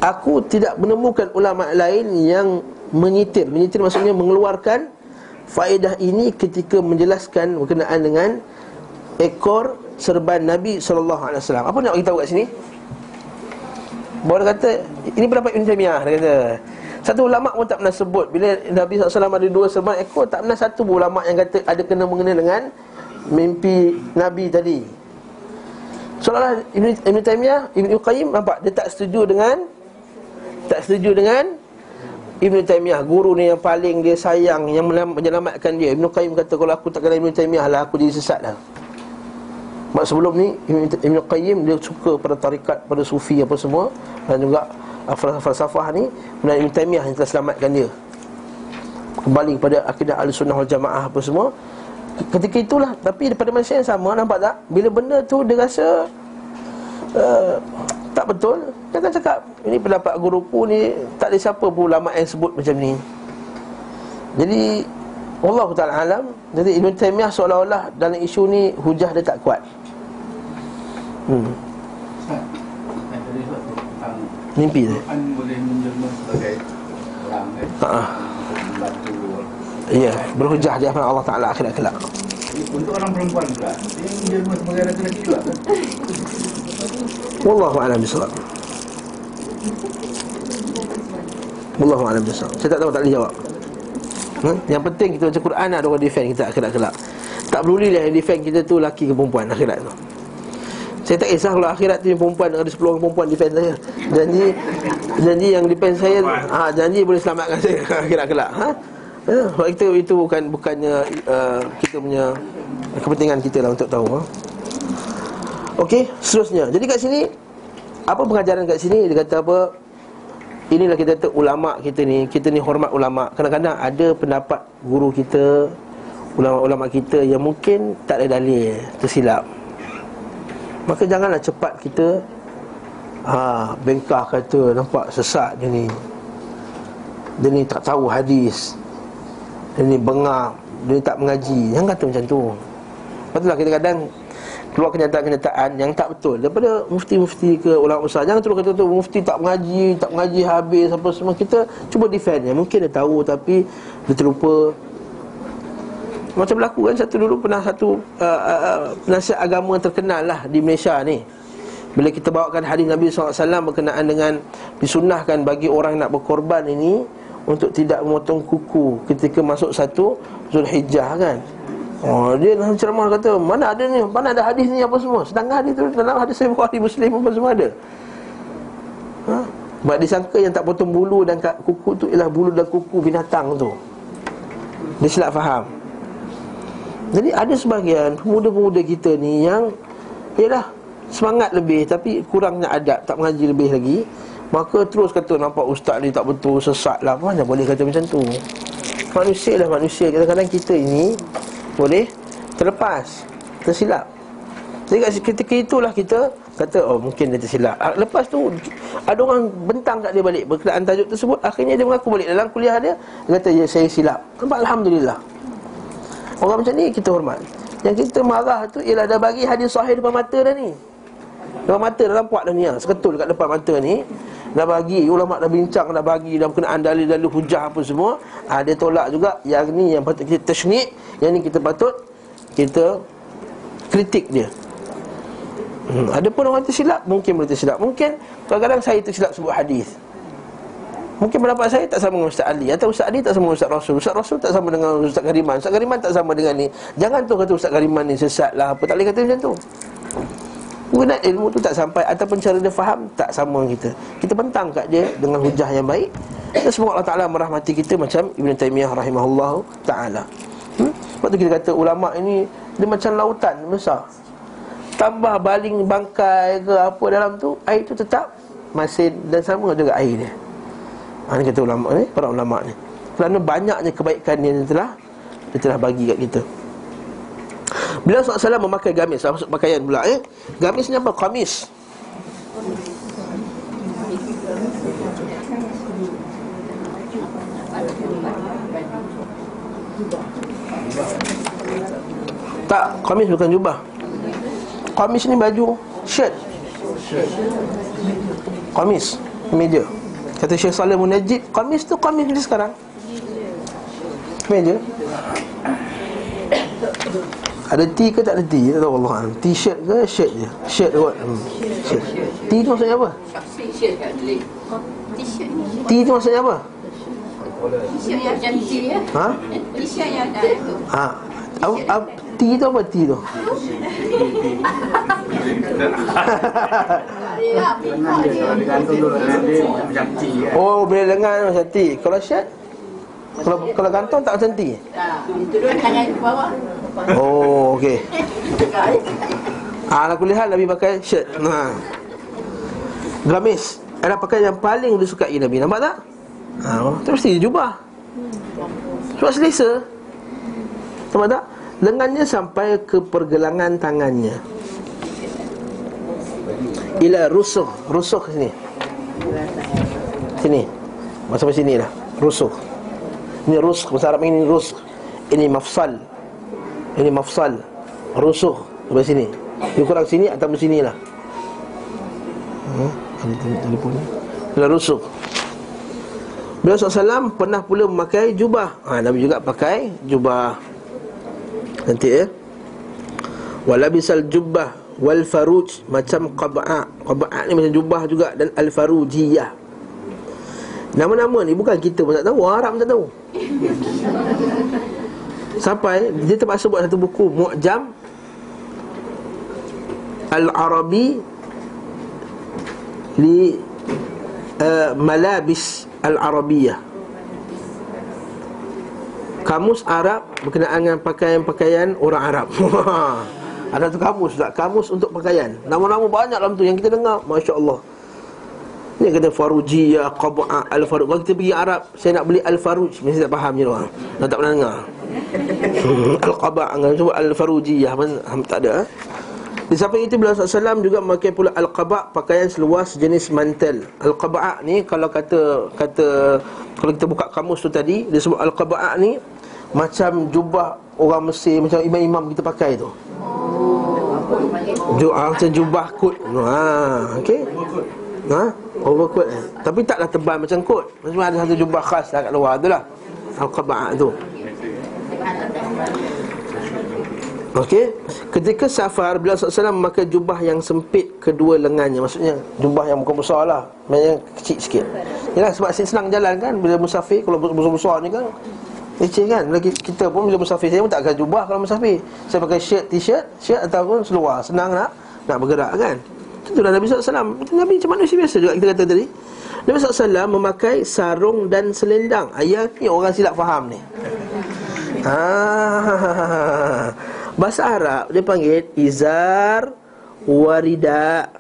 Aku tidak menemukan ulama lain yang menyitir Menyitir maksudnya mengeluarkan faedah ini ketika menjelaskan berkenaan dengan ekor serban Nabi sallallahu alaihi wasallam. Apa nak bagi tahu kat sini? Dia kata ini pendapat Ibn Taymiyah dia kata. Satu ulama pun tak pernah sebut bila Nabi SAW ada dua serban ekor tak pernah satu ulama yang kata ada kena mengena dengan mimpi Nabi tadi. Seolah-olah Ibn, Ibn Taymiyah, Ibn Qayyim nampak dia tak setuju dengan tak setuju dengan Ibn Taymiyah guru ni yang paling dia sayang yang menyelamatkan dia. Ibn Qayyim kata kalau aku tak kenal Ibn Taymiyah lah aku jadi sesat dah. Sebab sebelum ni Ibn Qayyim dia suka pada tarikat, pada sufi apa semua dan juga uh, falsafah ni dan Ibn Taymiyah yang telah selamatkan dia. Kembali kepada akidah Ahlussunnah wal Jamaah apa semua. Ketika itulah tapi pada masa yang sama nampak tak bila benda tu dia rasa uh, tak betul Dia akan cakap Ini pendapat guruku ni Tak ada siapa pun ulama yang sebut macam ni Jadi Allah Ta'ala alam Jadi Ibn Taymiyah seolah-olah Dalam isu ni Hujah dia tak kuat hmm. Mimpi dia Quran boleh menjelma sebagai orang kan. Membantu Ya, berhujah di hadapan Allah Ta'ala akhirat kelak Untuk orang perempuan pula Dia menjelma sebagai lelaki juga kan Wallahu a'lam bishawab. Wallahu a'lam bishawab. Saya tak tahu tak boleh jawab. Ha? Yang penting kita baca Quran ada orang defend kita akhirat kelak. Tak peduli lah yang defend kita tu laki ke perempuan akhirat tu. Saya tak kisah kalau akhirat tu perempuan ada 10 orang perempuan defend saya. Janji janji yang defend saya ha, janji boleh selamatkan saya *laughs* akhirat kelak. Ha? Ya, sebab itu itu bukan bukannya uh, kita punya kepentingan kita lah untuk tahu. Ha? Okey, seterusnya. Jadi kat sini apa pengajaran kat sini dia kata apa? Inilah kita kata ulama kita ni, kita ni hormat ulama. Kadang-kadang ada pendapat guru kita, ulama-ulama kita yang mungkin tak ada dalil, tersilap. Maka janganlah cepat kita ha, bengkah kata nampak sesat dia ni. Dia ni tak tahu hadis. Dia ni bengap, dia ni tak mengaji. Jangan kata macam tu. Patutlah kita kadang keluar kenyataan-kenyataan yang tak betul daripada mufti-mufti ke ulama besar jangan terus kata tu mufti tak mengaji tak mengaji habis apa semua kita cuba defend ya mungkin dia tahu tapi dia terlupa macam berlaku kan satu dulu pernah satu uh, uh, uh, penasihat agama terkenal lah di Malaysia ni. Bila kita bawakan hadis Nabi SAW berkenaan dengan disunahkan bagi orang nak berkorban ini untuk tidak memotong kuku ketika masuk satu Zulhijjah kan. Oh, dia dalam ceramah kata, mana ada ni, mana ada hadis ni apa semua? Sedangkan hadis tu dalam hadis saya Bukhari Muslim apa semua ada. Ha? Sebab disangka yang tak potong bulu dan kuku tu ialah bulu dan kuku binatang tu. Dia silap faham Jadi ada sebahagian pemuda-pemuda kita ni yang Ialah semangat lebih tapi kurangnya adab, tak mengaji lebih lagi. Maka terus kata nampak ustaz ni tak betul, sesat lah. Mana boleh kata macam tu? Manusia lah manusia, kadang-kadang kita ini boleh terlepas tersilap. Jadi ketika itulah kita kata oh mungkin dia tersilap. Ah, lepas tu ada orang bentang kat dia balik berkenaan tajuk tersebut. Akhirnya dia mengaku balik. Dalam kuliah dia dia kata ya saya silap. Nampak alhamdulillah orang macam ni kita hormat. Yang kita marah tu ialah dah bagi hadis sahih depan mata dah ni. Depan mata dalam puak dah ni ah. seketul kat depan mata ni. Dah bagi ulama dah bincang dah bagi dah berkenaan dalil-dalil hujah apa semua. Ha, dia tolak juga yang ni yang patut kita tashnik yang ni kita patut kita kritik dia. Hmm. ada pun orang tersilap mungkin boleh tersilap. Mungkin kadang-kadang saya tersilap sebut hadis Mungkin pendapat saya tak sama dengan Ustaz Ali Atau Ustaz Ali tak sama dengan Ustaz Rasul. Ustaz Rasul tak sama dengan Ustaz Kariman. Ustaz Kariman tak sama dengan ni. Jangan tu kata Ustaz Kariman ni sesat lah. Apa tak boleh kata macam tu. Penggunaan ilmu tu tak sampai Ataupun cara dia faham Tak sama dengan kita. Kita bentang kat dia Dengan hujah yang baik. Dan semoga Allah Ta'ala merahmati kita Macam Ibn Taymiyah rahimahullah Ta'ala. Hmm? Tu kita kata ulama' ini Dia macam lautan besar. Tambah baling bangkai ke apa dalam tu Air tu tetap Masin dan sama juga air dia ha, Ini kata ulama' ni? Para ulama' ni. Kerana banyaknya kebaikan yang dia telah Dia telah bagi kat kita. Beliau SAW memakai gamis Maksud pakaian pula eh? Gamis ni apa? Kamis. Tak, kamis bukan jubah. Kamis ni baju Shirt. Kamis Meja Kata Syekh Saleh Munajid Kamis tu kamis dia sekarang Meja Ada T ke tak ada T Tak tahu Allah. T-shirt ke shirt je Shirt kot hmm. Shirt. T tu maksudnya apa? Ni. T tu maksudnya apa? T-shirt yang cantik ya. Ha? T-shirt yang ada. Ha? Apa, T tu apa T tu? Dia. Oh, bila lengan macam T Kalau shirt? Kalau kalau gantung tak macam T? Itu dua tangan ke bawah. Oh, okey Ah, ala kulihat Nabi pakai shirt. Ha. Gamis adalah pakaian yang paling disukai Nabi. Nampak tak? Ha, tu mesti jubah. Sebab selesa. Nampak tak? Lengannya sampai ke pergelangan tangannya. Ila rusuh, rusuh sini. Sini. Masa sini lah. Rusuh. Ini rusuh, bahasa Arab ini rusuh. Ini mafsal. Ini mafsal. Rusuh sampai sini. Dia kurang sini atau sini lah. Hmm, ada tele- telefon. Ila rusuh. Beliau SAW pernah pula memakai jubah ha, Nabi juga pakai jubah Nanti ya Walabisal jubah Wal faruj Macam qaba'a Qaba'a ni macam jubah juga Dan al farujiyah. Nama-nama ni bukan kita pun tak tahu Arab pun tak tahu. Sampai Dia terpaksa buat satu buku Mu'jam Al-Arabi Li uh, Malabis Al-Arabiyah Kamus Arab berkenaan dengan pakaian-pakaian orang Arab. *laughs* Ada tu kamus tak? Kamus untuk pakaian. Nama-nama banyak dalam tu yang kita dengar. Masya Allah. Ni kata Farujiyah, Qaba'a, Al-Faruj. Kalau kita pergi Arab, saya nak beli Al-Faruj. Mesti tak faham je orang. Dah tak pernah dengar. *laughs* Al-Qaba'a, cuba Al-Farujiyah. Mana, tak ada. eh? Di samping itu beliau SAW juga memakai pula Al-Qaba' Pakaian seluas jenis mantel Al-Qaba'a ni kalau kata kata Kalau kita buka kamus tu tadi Dia sebut Al-Qaba'a ni Macam jubah orang Mesir Macam imam-imam kita pakai tu. Ju, ah, Macam jubah kot. Ha, okay? ha? Overcoat eh. Tapi taklah tebal macam kot. Macam ada satu jubah khas lah kat luar tu lah. Al-Qaba'a tu. Okey. Ketika safar Beliau SAW memakai jubah yang sempit kedua lengannya. Maksudnya jubah yang bukan besar lah. Yang kecil sikit. Yalah sebab senang jalan kan. Bila musafir kalau besar-besar ni kan Leceh kan? Bila kita pun bila musafir Saya pun tak akan jubah kalau musafir. Saya pakai shirt, t-shirt Shirt ataupun seluar. Senang nak nak bergerak kan? Itulah Nabi SAW Nabi macam manusia biasa juga kita kata tadi. Nabi SAW memakai sarung dan selendang. Ayat ni orang silap faham ni. Ah, *laughs* *laughs* bahasa Arab dia panggil izar warida.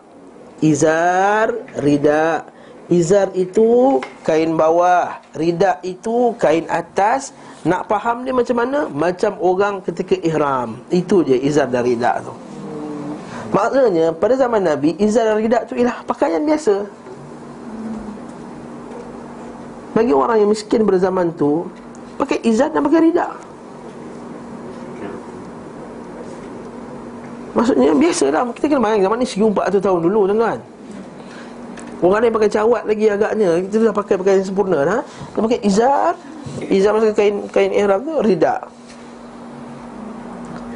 Izar, rida. Izar itu kain bawah, rida itu kain atas. Nak faham dia macam mana? Macam orang ketika ihram. Itu je izar dan rida tu. Maksudnya pada zaman Nabi izar dan rida tu ialah pakaian biasa. Bagi orang yang miskin pada zaman tu Pakai izar dan pakai rida Maksudnya biasa lah Kita kena bayang zaman ni 1400 tahun dulu tuan-tuan Orang ni pakai cawat lagi agaknya Kita dah pakai pakaian sempurna ha? Dia pakai izar Izar maksudnya kain kain ihram tu Rida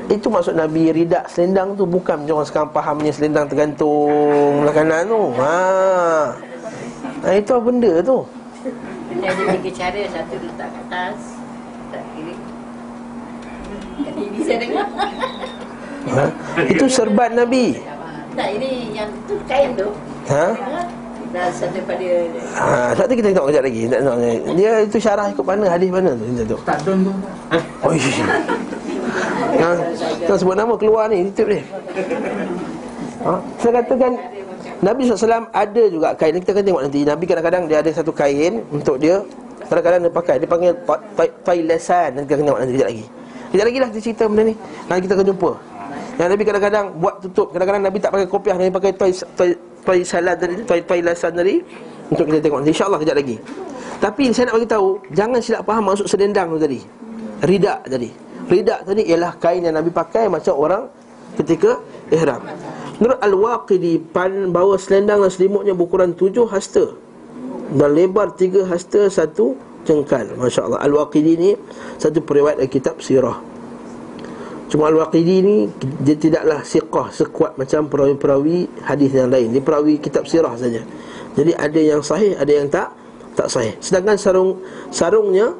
Itu maksud Nabi Rida selendang tu Bukan macam orang sekarang fahamnya Selendang tergantung Belah kanan tu ha. ha Itu apa benda tu Dia ada tiga cara, satu letak kat atas, tak kiri. TV saya dengar. ha? Itu serban Nabi Tak, ini yang tu kain tu. Ha? Dah satu pada Ha, satu kita tengok kejap lagi. Tak tengok. Dia itu syarah ikut mana hadis mana tu kita tengok. Tak don tu. Oh, iya. Ha, kita sebut nama keluar ni tutup dia. Ha, saya katakan Nabi SAW ada juga kain Kita akan tengok nanti Nabi kadang-kadang dia ada satu kain Untuk dia Kadang-kadang dia pakai Dia panggil Tailesan Nanti kita akan tengok nanti kejap lagi Kejap lagi lah kita cerita benda ni Nanti kita akan jumpa Yang Nabi kadang-kadang buat tutup Kadang-kadang Nabi tak pakai kopiah Nabi pakai toy, toy, Toy, toy lasan tadi Untuk kita tengok. Nanti InsyaAllah kejap lagi. Tapi saya nak beritahu Jangan silap faham maksud selendang tu tadi. Ridak tadi. Ridak tadi ialah kain yang Nabi pakai Macam orang ketika ihram. Menurut Al-Waqidi Pan bawa selendang dan selimutnya Berukuran tujuh hasta Dan lebar tiga hasta Satu jengkal Masya Allah. Al-Waqidi ni Satu periwayat dari kitab sirah Cuma Al-Waqidi ni Dia tidaklah siqah Sekuat macam perawi-perawi Hadis yang lain. Dia perawi kitab sirah saja. Jadi ada yang sahih Ada yang tak Tak sahih. Sedangkan sarung Sarungnya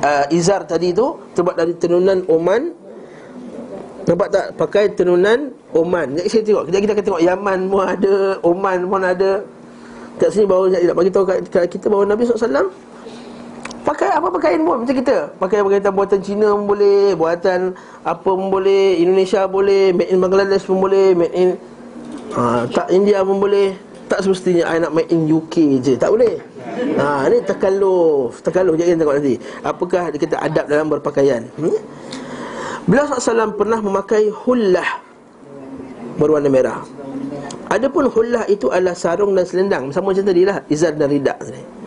uh, Izar tadi tu Terbuat dari tenunan Oman. Nampak tak? Pakai tenunan Oman. Jadi saya tengok. Kejap kita akan tengok. Yaman pun ada Oman pun ada. Kat sini baru nak bagi tahu kat, kat kita bahawa Nabi SAW Pakai apa pakaian pun macam kita. Pakai pakaian buatan Cina pun boleh Buatan apa pun boleh Indonesia boleh Made in Bangladesh pun boleh Made in ha, Tak India pun boleh. Tak semestinya I nak made in UK je. Tak boleh. Ha, Ini takaluf Takaluf Jangan tengok nanti. Apakah kita adab dalam berpakaian? Hmm? Beliau SAW pernah memakai hullah Berwarna merah. Adapun hullah itu adalah sarung dan selendang. Sama macam tadi lah Izar dan ridak tadi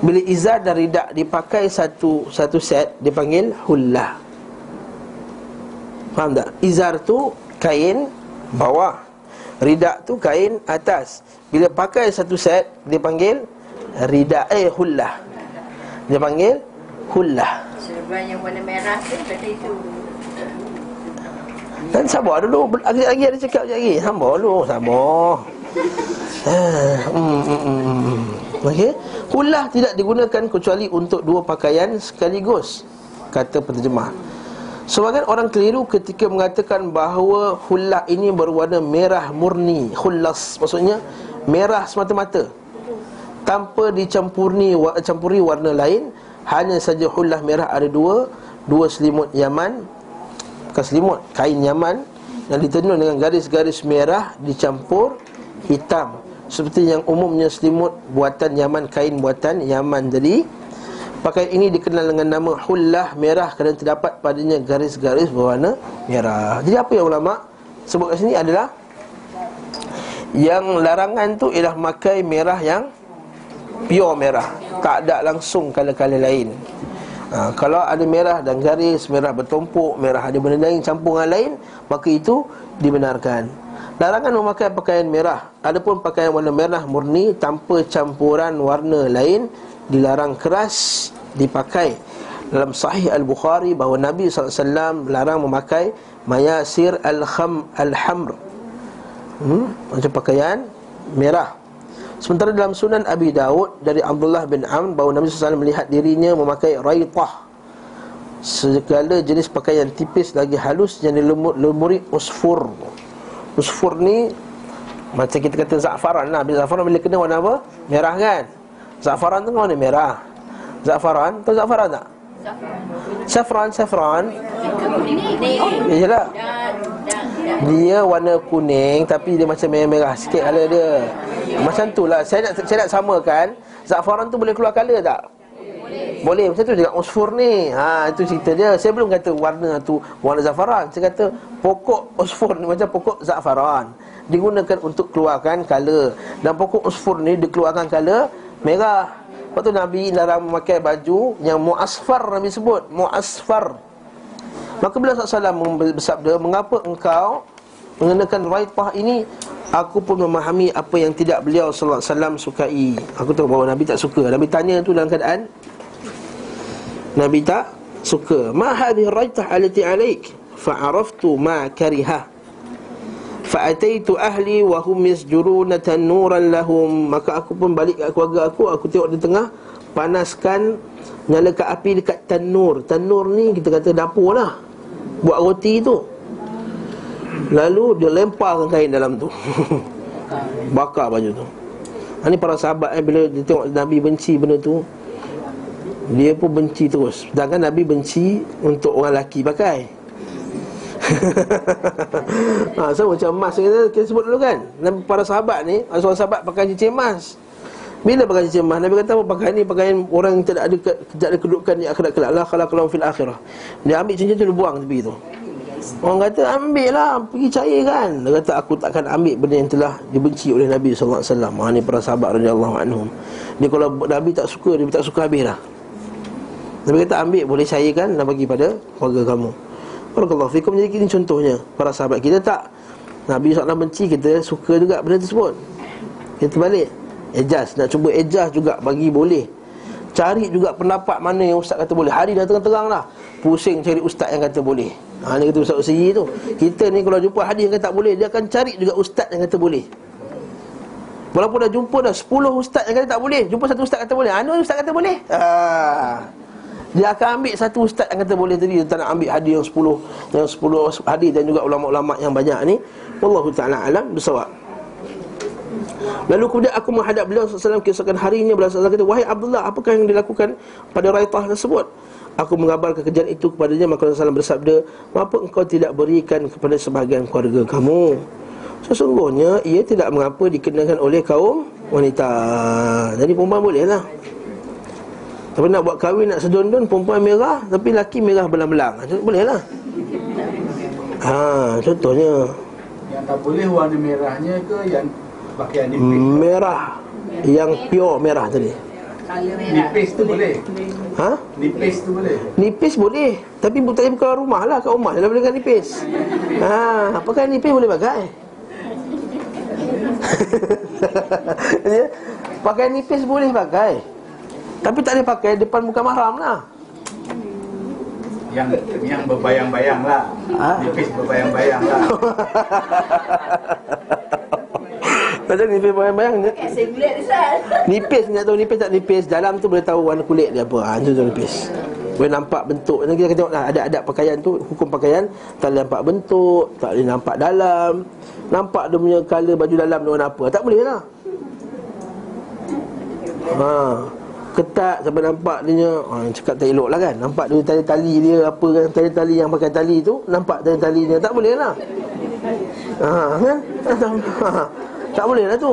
Bila izar dan ridak dipakai satu satu set Dipanggil hullah. Faham tak? Izar tu kain bawah Ridak tu kain atas. Bila pakai satu set Dipanggil ridak Eh hullah. Dia panggil hullah. Serban yang warna merah tu Kata itu. Dan sabar dulu. Lagi lagi ada cakap lagi. Sabar dulu Sabar. Ah, *laughs* hmm, hmm, hmm, hmm. Okey? Hullah tidak digunakan kecuali untuk dua pakaian sekaligus Kata penterjemah Sebagian orang keliru ketika mengatakan bahawa hullah ini berwarna merah murni Hullas maksudnya merah semata-mata Tanpa dicampuri campuri warna lain Hanya saja hullah merah ada dua Dua selimut Yaman Bukan selimut, kain Yaman Yang ditenun dengan garis-garis merah Dicampur hitam Seperti yang umumnya selimut buatan Yaman Kain buatan Yaman jadi Pakaian ini dikenal dengan nama hullah merah Kerana terdapat padanya garis-garis berwarna merah. Jadi apa yang ulama' sebut kat sini adalah Yang larangan tu ialah makai merah yang Pure merah. Tak ada langsung kala-kala lain. Ha, Kalau ada merah dan garis Merah bertumpuk Merah ada benda lain campur dengan lain Maka itu dibenarkan Larangan memakai pakaian merah Adapun pakaian warna merah murni Tanpa campuran warna lain Dilarang keras dipakai. Dalam sahih Al-Bukhari Bahawa Nabi SAW larang memakai Mayasir Al-Kham Al-Hamr. Hmm? Macam pakaian merah. Sementara dalam sunan Abi Daud Dari Abdullah bin Amr Bahawa Nabi SAW melihat dirinya memakai raitah. Segala jenis pakaian tipis lagi halus Yang dilumuri usfur Usfur ni Macam kita kata za'faran lah Bila za'faran bila kena warna apa? Merah kan? Za'faran tu warna merah Za'faran, tahu za'faran tak? Safran, safran Ya lah Dia warna kuning Tapi dia macam merah-merah sikit colour dia Macam tu lah Saya nak, saya nak samakan Za'faran tu boleh keluar colour tak? Boleh, macam tu juga usfur ni. Ha, Itu cerita dia. Saya belum kata warna tu Warna za'faran Saya kata pokok usfur ni Macam pokok za'faran Digunakan untuk keluarkan colour. Dan pokok usfur ni dikeluarkan colour Merah. Lepas tu Nabi larang memakai baju Yang mu'asfar Nabi sebut. Mu'asfar. Maka bila SAW bersabda Mengapa engkau Mengenakan raitah ini? Aku pun memahami apa yang tidak beliau sallallahu alaihi wasallam sukai. Aku tahu bahawa Nabi tak suka. Nabi tanya tu dalam keadaan Nabi tak suka. Ma hadhihi raitah allati alaik? Fa'araftu ma kariha. Fa'ataitu ahli wa hum yasjuruna tanuran lahum. Maka aku pun balik ke keluarga aku, aku tengok di tengah panaskan nyalakan api dekat tanur. Tanur ni kita kata dapur lah. Buat roti tu. Lalu dia lemparkan kain dalam tu *laughs* Bakar baju tu Ini para sahabat eh, bila dia tengok Nabi benci benda tu Dia pun benci terus. Sedangkan Nabi benci untuk orang lelaki pakai. *laughs* Ha, So macam emas kita, sebut dulu kan. Para sahabat ni Seorang sahabat pakai cincin emas. Bila pakai cincin emas? Nabi kata apa pakai ni Pakaian orang yang tidak ada, tidak ada kedudukan di akhirat kelak. Allah kalau kalau fil akhirah. Dia ambil cincin tu dia buang tepi tu. Orang kata ambil lah Pergi cairkan Dia kata aku takkan ambil benda yang telah Dibenci oleh Nabi SAW ha, Ini para sahabat anhum. Dia kalau Nabi tak suka Dia tak suka habis lah Nabi kata ambil boleh cairkan Dan bagi pada keluarga kamu. Barakallahu fikum. Jadi ini contohnya Para sahabat kita tak. Nabi SAW benci Kita suka juga benda tersebut. Kita balik Ejaz Nak cuba ejaz juga Bagi boleh. Cari juga pendapat mana yang ustaz kata boleh. Hari dah terang-terang lah. Pusing cari ustaz yang kata boleh. Ha ni kata ustaz Usiri tu. Kita ni kalau jumpa hadis yang kata tak boleh Dia akan cari juga ustaz yang kata boleh. Walaupun dah jumpa dah 10 ustaz yang kata tak boleh Jumpa satu ustaz kata boleh. Anu ustaz kata boleh? Ha. Dia akan ambil satu ustaz yang kata boleh tadi. Dia tak nak ambil hadis yang 10 Yang 10 hadis dan juga ulama-ulama yang banyak ni. Wallahu ta'ala alam. Bersawab. Lalu kemudian aku menghadap beliau SAW Kisahkan harinya. Beliau SAW kata Wahai Abdullah Apakah yang dilakukan pada raitah tersebut? Aku mengabarkan kejadian itu kepadanya. Maka Rasulullah bersabda Mengapa engkau tidak berikan kepada sebahagian keluarga kamu? Sesungguhnya Ia tidak mengapa dikenakan oleh kaum wanita. Jadi perempuan boleh lah Tapi nak buat kahwin Nak sedondon perempuan merah Tapi laki merah belang-belang. Boleh lah. Ha, contohnya. Yang tak boleh warna merahnya ke Yang pakaian nipis? Merah. Yang pure merah tadi. Nipis tu boleh? Ha? Nipis tu boleh? Nipis boleh. Tapi bukan bukan rumah lah Kat rumah. Boleh pakai nipis. Ha, Pakai nipis boleh pakai? *laughs* *laughs* Ya? Pakai nipis boleh pakai Tapi tak boleh pakai Depan muka mahram lah. Yang yang berbayang-bayang lah. Ha? Nipis berbayang-bayang lah. *laughs* Macam nipis bayang-bayang Pakai singlet Ustaz. Nipis ni nak tahu nipis tak nipis? Dalam tu boleh tahu warna kulit dia apa. Ha, Itu tu nipis. Boleh nampak bentuk. Kita akan tengok lah Ada adab pakaian tu Hukum pakaian. Tak boleh nampak bentuk Tak boleh nampak dalam. Nampak dia punya colour baju dalam dia warna apa. Tak boleh lah. Ha Ketat sampai nampak dia ha, Cakap tak elok lah kan. Nampak dia tali-tali dia Apa kan Tali-tali yang pakai tali tu Nampak tali-tali dia. Tak boleh lah. Ha kan? Ha, *laughs* Tak boleh lah tu.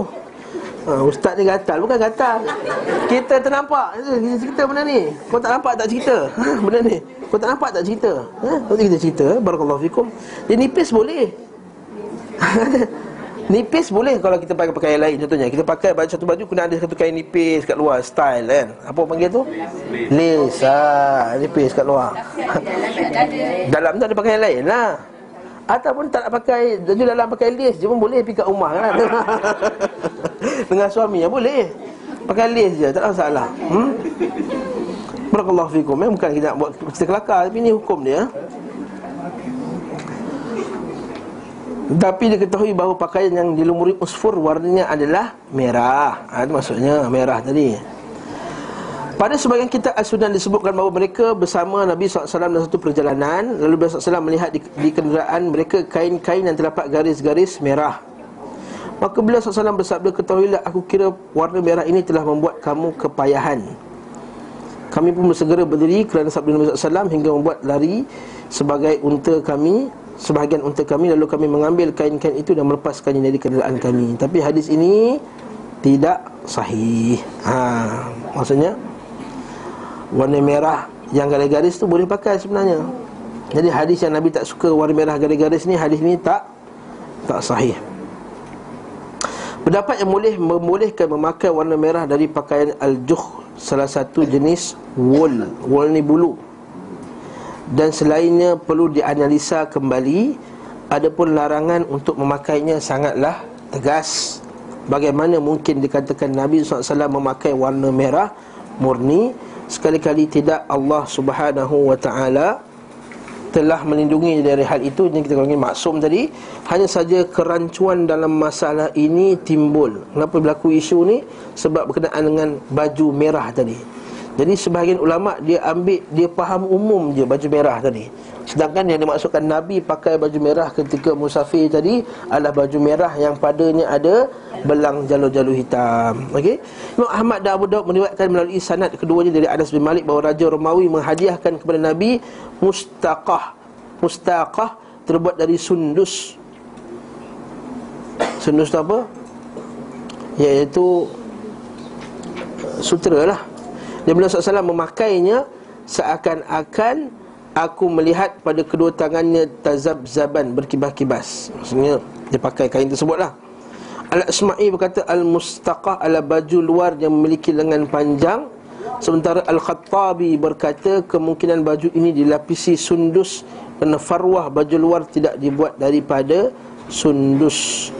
Ha, Ustaz ni gatal. Bukan gatal. Kita ternampak. Kita cerita benda ni. Kau tak nampak tak cerita? *laughs* Ha, Benda ni. Kau tak nampak tak cerita? Ha, Nanti kita cerita. Barakallahu fikum. Dia nipis boleh *laughs* Nipis boleh kalau kita pakai pakaian lain contohnya Kita pakai baju satu baju Kena ada satu kain nipis kat luar Style kan Apa panggil tu? Lace ha, Nipis kat luar Dalam tak ada. Dalam tu ada pakaian lain lah Ataupun tak nak pakai Baju dalam pakai lace je pun boleh pergi kat rumah kan *laughs* Dengan suami ya boleh Pakai lace je tak ada masalah hmm? Barakallahu fikum eh? Bukan kita nak buat cerita kelakar Tapi ni hukum dia Tapi dia ketahui bahawa pakaian yang dilumuri usfur Warnanya adalah merah. Ha, Itu maksudnya merah tadi. Pada sebagian kitab As-Sunan disebutkan bahawa mereka bersama Nabi SAW dalam satu perjalanan Lalu Nabi SAW melihat di, di kenderaan mereka kain-kain yang terdapat garis-garis merah. Maka beliau SAW bersabda Ketahuilah aku kira warna merah ini telah membuat kamu kepayahan. Kami pun bersegera berdiri kerana sabda Nabi SAW Hingga membuat lari sebagai unta kami Sebahagian unta kami Lalu kami mengambil kain-kain itu dan melepaskannya dari kenderaan kami Tapi hadis ini tidak sahih ha, Maksudnya warna merah yang garis-garis tu boleh pakai sebenarnya. Jadi hadis yang Nabi tak suka warna merah garis-garis ni hadis ni tak tak sahih. Pendapat yang boleh membolehkan memakai warna merah dari pakaian al-juh salah satu jenis wool. Wool ni bulu. Dan selainnya perlu dianalisa kembali adapun larangan untuk memakainya sangatlah tegas. Bagaimana mungkin dikatakan Nabi SAW memakai warna merah murni? Sekali-kali tidak Allah Subhanahu wa taala telah melindungi dari hal itu. Yang kita panggil maksum tadi. Hanya saja kerancuan dalam masalah ini timbul. Kenapa berlaku isu ni? Sebab berkenaan dengan baju merah tadi jadi sebahagian ulama dia ambil dia faham umum je baju merah tadi sedangkan yang dimaksudkan nabi pakai baju merah ketika musafir tadi adalah baju merah yang padanya ada belang jalur-jalur hitam. Okey. Imam Ahmad dan Abu Daud meriwayatkan melalui sanad keduanya dari Anas bin Malik bahawa Raja Romawi menghadiahkan kepada Nabi mustaqah. Mustaqah terbuat dari sundus. Sundus tu apa? Iaitu sutera lah. Dan beliau SAW memakainya seakan-akan Aku melihat pada kedua tangannya tazab-zaban berkibas-kibas. Maksudnya dia pakai kain tersebut lah. Al-Asma'i berkata Al-Mustaqah ala baju luar yang memiliki lengan panjang. Sementara Al-Khattabi berkata Kemungkinan baju ini dilapisi sundus Kerana farwah baju luar tidak dibuat daripada sundus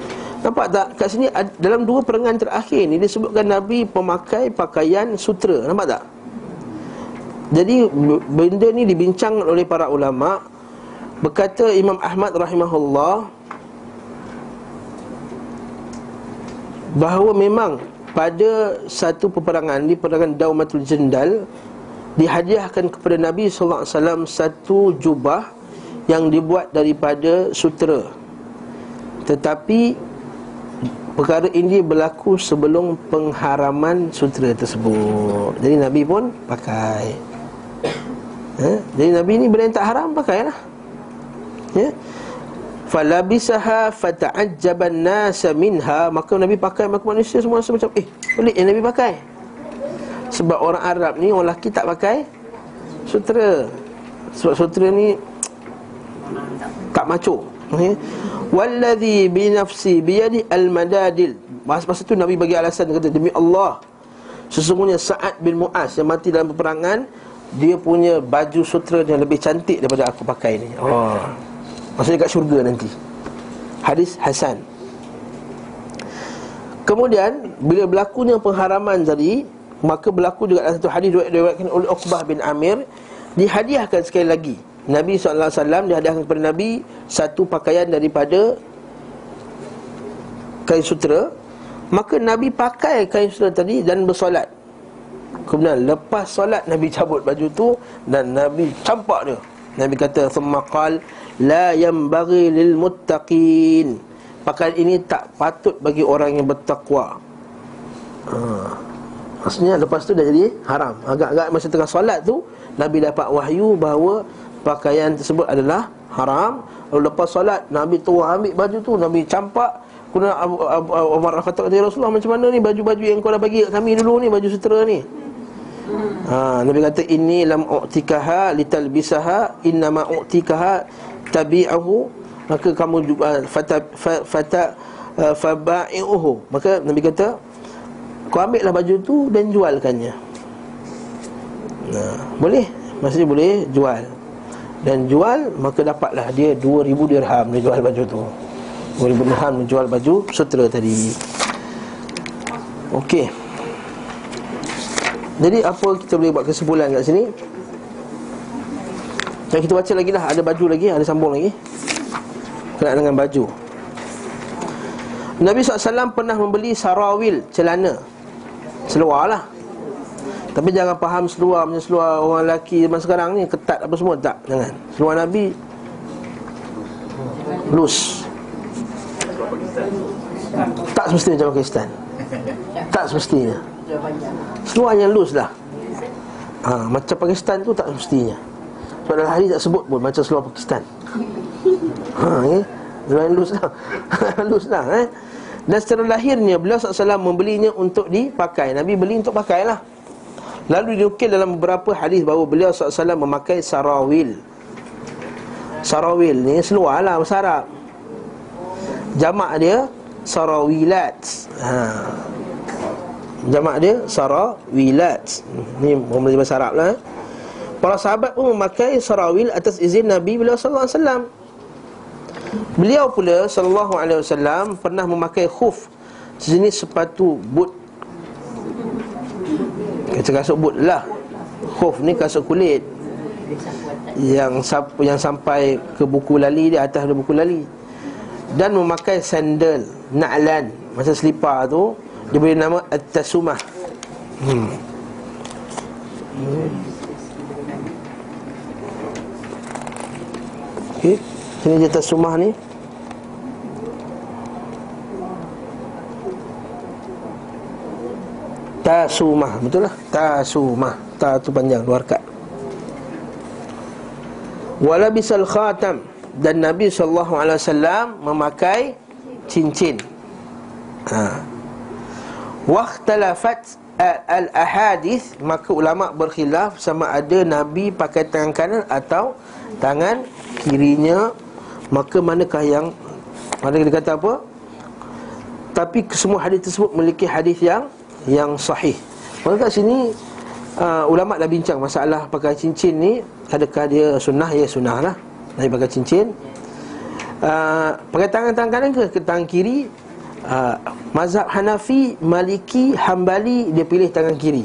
Nampak tak? Kat sini dalam dua perangan terakhir ni Disebutkan Nabi pemakai pakaian sutra Nampak tak? Jadi benda ni dibincang oleh para ulama Berkata Imam Ahmad rahimahullah bahawa memang pada satu peperangan di peperangan Daumatul Jendal dihadiahkan kepada Nabi wasallam satu jubah yang dibuat daripada sutera. Tetapi perkara ini berlaku sebelum pengharaman sutera tersebut. Jadi Nabi pun pakai. Eh? Jadi Nabi ni benda yang tak haram pakailah. Ya. Falabisaha fata'ajjaban nasa minha Maka Nabi pakai Maka manusia semua rasa macam Eh pelik yang Nabi pakai Sebab orang Arab ni Orang lelaki tak pakai Sutera Sebab sutera ni Tak maco okay? Walladhi binafsi biyadi al-madadil. Masa tu Nabi bagi alasan Kata demi Allah Sesungguhnya Sa'ad bin Mu'az Yang mati dalam peperangan Dia punya baju sutera Yang lebih cantik daripada aku pakai ni. Oh. Maksudnya kat syurga nanti. Hadis Hasan. Kemudian Bila berlakunya pengharaman tadi Maka berlaku juga dalam satu hadis Diriwayatkan oleh Uqbah bin Amir Dihadiahkan sekali lagi Nabi SAW dihadiahkan kepada Nabi Satu pakaian daripada Kain sutera Maka Nabi pakai kain sutera tadi Dan bersolat. Kemudian lepas solat Nabi cabut baju tu Dan Nabi campak dia. Nabi kata Thumma qal La yambaghi lil muttaqin. Pakaian ini tak patut bagi orang yang bertakwa. Ha. Maksudnya lepas tu dah jadi haram. Agak-agak masa tengah solat tu Nabi dapat wahyu bahawa Pakaian tersebut adalah haram. Lalu lepas solat Nabi tu ambil baju tu Nabi campak. Kemudian Abu, Abu, Abu Umar kata Ya Rasulullah macam mana ni baju-baju yang kau dah bagi kat kami dulu ni Baju sutera ni? Ha, Nabi kata ini lam u'tikaha litalbisaha inna ma u'tikaha tabi'ahu. Maka kamu uh, fata fata uh, faba'i'uhu. Maka Nabi kata kau ambillah baju tu dan jualkannya. Nah boleh? Maksudnya boleh jual dan jual maka dapatlah dia 2000 dirham dia jual baju tu. 2000 dirham dia jual baju sutera tadi. Okey. Jadi apa kita boleh buat kesimpulan kat sini? Yang kita baca lagi lah. Ada baju lagi, ada sambung lagi? Kena dengan baju. Nabi SAW pernah membeli sarawil celana. Seluar lah Tapi jangan faham seluar macam seluar orang lelaki zaman sekarang ni Ketat apa semua, tak, jangan. Seluar Nabi Loose. Tak semestinya macam Pakistan. Tak semestinya. Seluar yang loose lah ha, Macam Pakistan tu tak semestinya. Sebab dalam hari tak sebut pun Macam seluar Pakistan. Ha, okay? Seluar yang loose lah *laughs* Loose lah eh? Dan secara lahirnya Beliau SAW membelinya untuk dipakai. Nabi beli untuk pakai lah Lalu diukil dalam beberapa hadis bahawa beliau SAW memakai sarawil Sarawil ni seluar lah bahasa Arab Jamak dia sarawilat ha. Jamak dia sarawilat Ni orang bahasa Arab lah eh. Para sahabat pun memakai sarawil atas izin Nabi beliau wasallam. Beliau pula wasallam pernah memakai khuf sejenis sepatu boot. Kita kasut lah. Khuf ni kasut kulit. Yang yang sampai ke buku lali di atas ada buku lali. Dan memakai sandal na'lan masa selipar tu dia beri nama At-Tasumah hmm. Okey, sini dia Tasumah ni Tasumah, betul lah? Tasumah, ta tu panjang, luar kat Walabisal khatam. Dan Nabi SAW memakai cincin. Ha, Wahtalafat al-ahadith. Maka ulama berkhilaf sama ada nabi pakai tangan kanan atau tangan kirinya. Maka manakah yang mana dia kata apa? Tapi semua hadis tersebut memiliki hadis yang yang sahih maka kat sini uh, ulama dah bincang masalah pakai cincin ni adakah dia sunnah ya sunnah lah nabi pakai cincin uh, pakai tangan tangan kanan ke, ke tangan kiri uh, mazhab Hanafi, Maliki, Hambali dia pilih tangan kiri.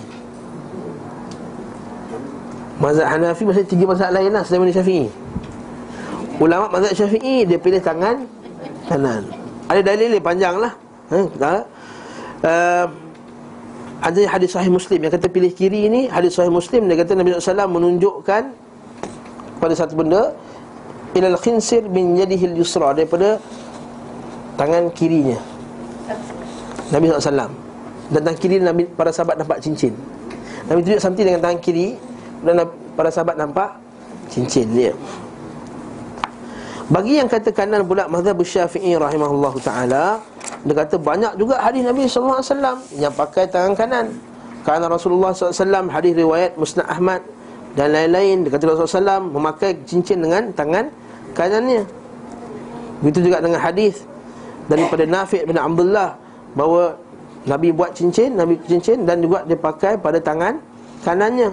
Mazhab Hanafi maksudnya tiga mazhab lain lah selain mazhab Syafi'i. Ulama mazhab Syafi'i dia pilih tangan kanan. Ada dalil dia panjang lah. Eh, uh, ada hadis sahih Muslim yang kata pilih kiri ni hadis sahih Muslim dia kata Nabi SAW menunjukkan pada satu benda ilal khinsir min yadihi yusra daripada tangan kirinya. Nabi SAW Dan tangan kiri Nabi, para sahabat nampak cincin. Nabi tunjuk something dengan tangan kiri Dan para sahabat nampak cincin dia Bagi yang kata kanan pula Mazhab Syafi'i rahimahullah ta'ala Dia kata banyak juga hadis Nabi SAW Yang pakai tangan kanan Kerana Rasulullah SAW hadis riwayat Musnad Ahmad Dan lain-lain Dia kata Rasulullah SAW memakai cincin dengan tangan kanannya Begitu juga dengan hadis daripada Nafi' bin Abdullah bahawa Nabi buat cincin, Nabi cincin dan juga dia pakai pada tangan kanannya.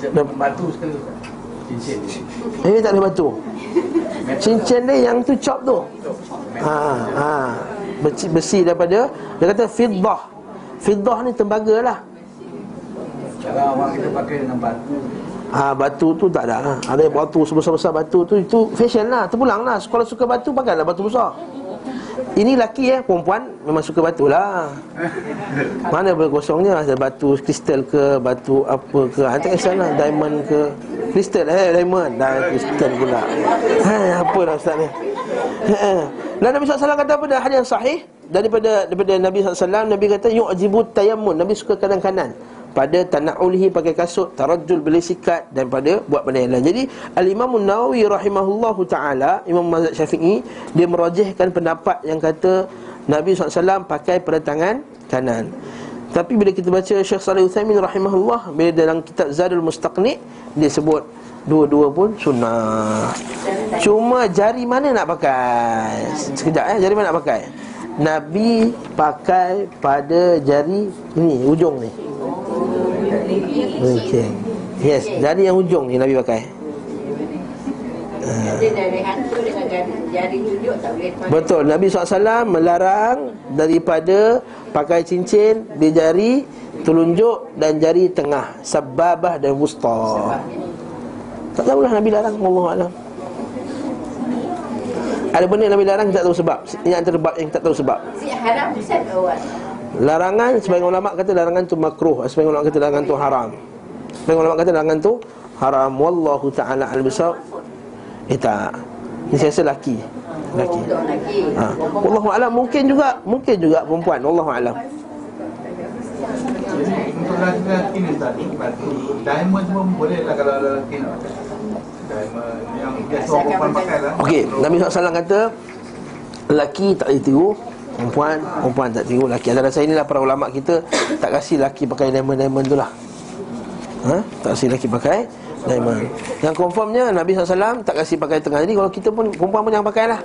Dan batu sekali cincin. Ini tak ada batu. Cincin dia yang tu chop tu. Ha, ha. Besi, besi daripada dia kata fiddah. Fiddah ni tembaga lah. Kalau orang kita pakai dengan batu Ah ha, batu tu tak ada lah. Ada batu sebesar-besar batu tu itu fashion lah, terpulang lah. Kalau suka batu pakailah batu besar. Ini laki eh, perempuan memang suka batu lah. Mana boleh kosongnya Ada batu kristal ke, batu apa ke? Nanti kisah lah, diamond ke? Kristal eh, diamond. Dah kristal pula. Hai, apa lah Ustaz ni? Dan Nabi SAW kata apa dah Hal yang sahih. Daripada daripada Nabi SAW Nabi kata Yu'jibu tayamun Nabi suka kanan-kanan pada tanaulihi pakai kasut tarajjul beli sikat dan pada buat benda yang lain. Jadi Al-Imam Nawawi rahimahullahu taala Imam Mazhab Syafi'i dia merajihkan pendapat yang kata Nabi SAW pakai pada tangan kanan. Tapi bila kita baca Syekh Salih Uthaymin rahimahullah bila dalam kitab Zadul Mustaqni dia sebut dua-dua pun sunnah. Cuma jari mana nak pakai? Sekejap eh jari mana nak pakai? Nabi pakai pada jari ini ujung ni. Okey. Yes, jari yang ujung ni Nabi pakai. Betul, Nabi SAW melarang daripada pakai cincin di jari telunjuk dan jari tengah, sababah dan wusta. Tak tahulah Nabi larang, Allah Alam. Ada benda Nabi larang tak tahu sebab. Ini antara bab yang tak tahu sebab. Haram Ustaz awal. Larangan sebagian ulama kata larangan tu makruh, sebagian ulama kata larangan tu haram. Sebagian ulama kata larangan tu haram. Wallahu taala al-bisawab. Eh tak. Ini saya rasa laki. Laki. Ha. Wallahu alam mungkin juga, mungkin juga perempuan. Wallahu alam. Untuk lelaki ni Ustaz Diamond pun boleh lah kalau lelaki nak pakai Diamond yang biasa orang perempuan pakai lah Okey, Nabi SAW kata lelaki tak boleh tiru Perempuan, perempuan tak tiru lelaki. Ada rasa inilah para ulama kita Tak kasih lelaki pakai diamond-diamond tu lah. Ha? Tak kasih lelaki pakai diamond. Yang confirmnya Nabi SAW tak kasih pakai tengah. Jadi kalau kita pun, perempuan pun jangan pakai lah.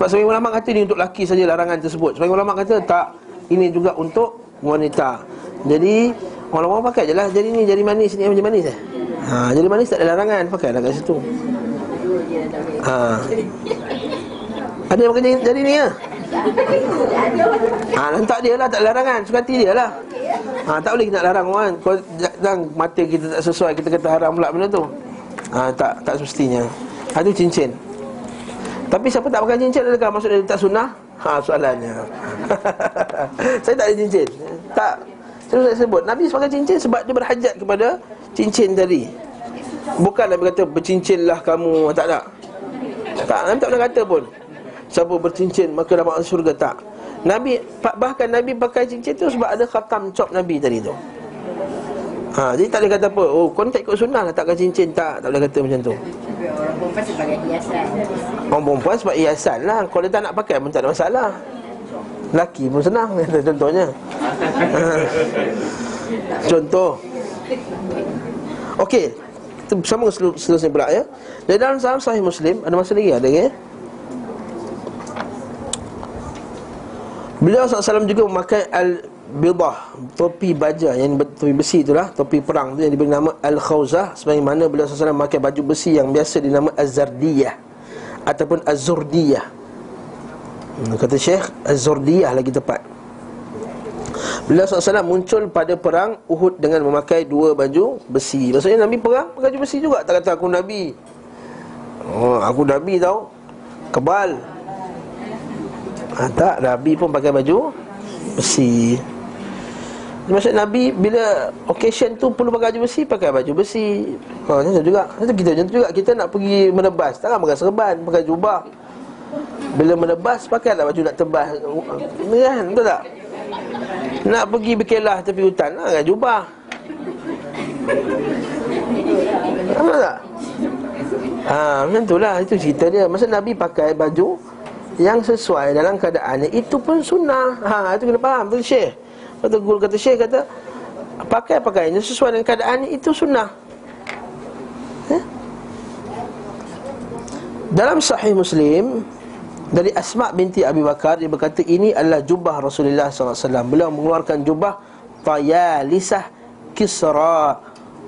Sebab sebagai ulama kata ini untuk lelaki saja larangan tersebut. Sebagai ulama kata tak. Ini juga untuk wanita. Jadi Orang-orang pakai je lah. Jadi ni jari manis ni macam manis eh? Ha, Jari manis tak ada larangan. Pakai lah kat situ. Ha. Ada yang pakai jari ni ya Ha, lantak dia lah, tak larangan. Suka hati dia lah. Ha, Tak boleh kita larang orang. Kalau jangan mata kita tak sesuai Kita kata haram pula benda tu. Ha, Tak tak semestinya. Ha, Itu cincin. Tapi siapa tak pakai cincin Adakah? Maksud dia tak sunnah? Ha, soalannya. *laughs* Saya tak ada cincin. Tak. Saya sebut. Nabi pakai cincin sebab dia berhajat kepada Cincin tadi. Bukan Nabi kata bercincinlah kamu. Tak tak. Tak, Nabi tak pernah kata pun Siapa bercincin maka dapat masuk syurga tak? Nabi bahkan Nabi pakai cincin tu sebab ada khatam cop Nabi tadi tu. Ha, jadi tak boleh kata apa Oh kau tak ikut sunnah lah takkan cincin. Tak tak boleh kata macam tu. Orang perempuan sebagai hiasan. Orang perempuan sebab hiasan lah. Kalau dia tak nak pakai pun tak ada masalah. Laki pun senang *laughs* Contohnya. Contoh. Okey Kita bersama seterusnya pula ya. Dari dalam sahih Muslim Ada masa lagi ada ya Beliau SAW juga memakai Al-Bidah Topi baja yang topi besi itulah Topi perang tu yang diberi nama Al-Khawzah Sebagaimana beliau SAW memakai baju besi yang biasa dinama Az-Zardiyah Ataupun Az-Zurdiyah. Hmm, Kata Syekh Az-Zurdiyah lagi tepat. Beliau SAW muncul pada perang Uhud dengan memakai dua baju besi. Maksudnya Nabi perang pakai baju besi juga. Tak kata aku Nabi. Oh, aku Nabi tau. Kebal ha, Tak, Nabi pun pakai baju besi. Maksud Nabi bila occasion tu perlu pakai baju besi Pakai baju besi. Ha, Macam tu juga. Macam kita macam tu juga. Kita nak pergi menebas. Takkan pakai serban Pakai jubah. Bila menebas Pakailah baju nak tebas. Kan Betul tak? Nak pergi berkelah tepi hutan Pakai jubah. Betul tak? Ha, macam tu lah. Itu cerita dia. Masa Nabi pakai baju Yang sesuai dalam keadaannya Itu pun sunnah ha, Itu kena faham Betul Syekh Kata guru kata Syekh kata Pakai pakaiannya sesuai dengan keadaannya Itu sunnah eh? Dalam sahih Muslim Dari Asma' binti Abi Bakar Dia berkata ini adalah jubah Rasulullah SAW Beliau mengeluarkan jubah Tayalisah Kisra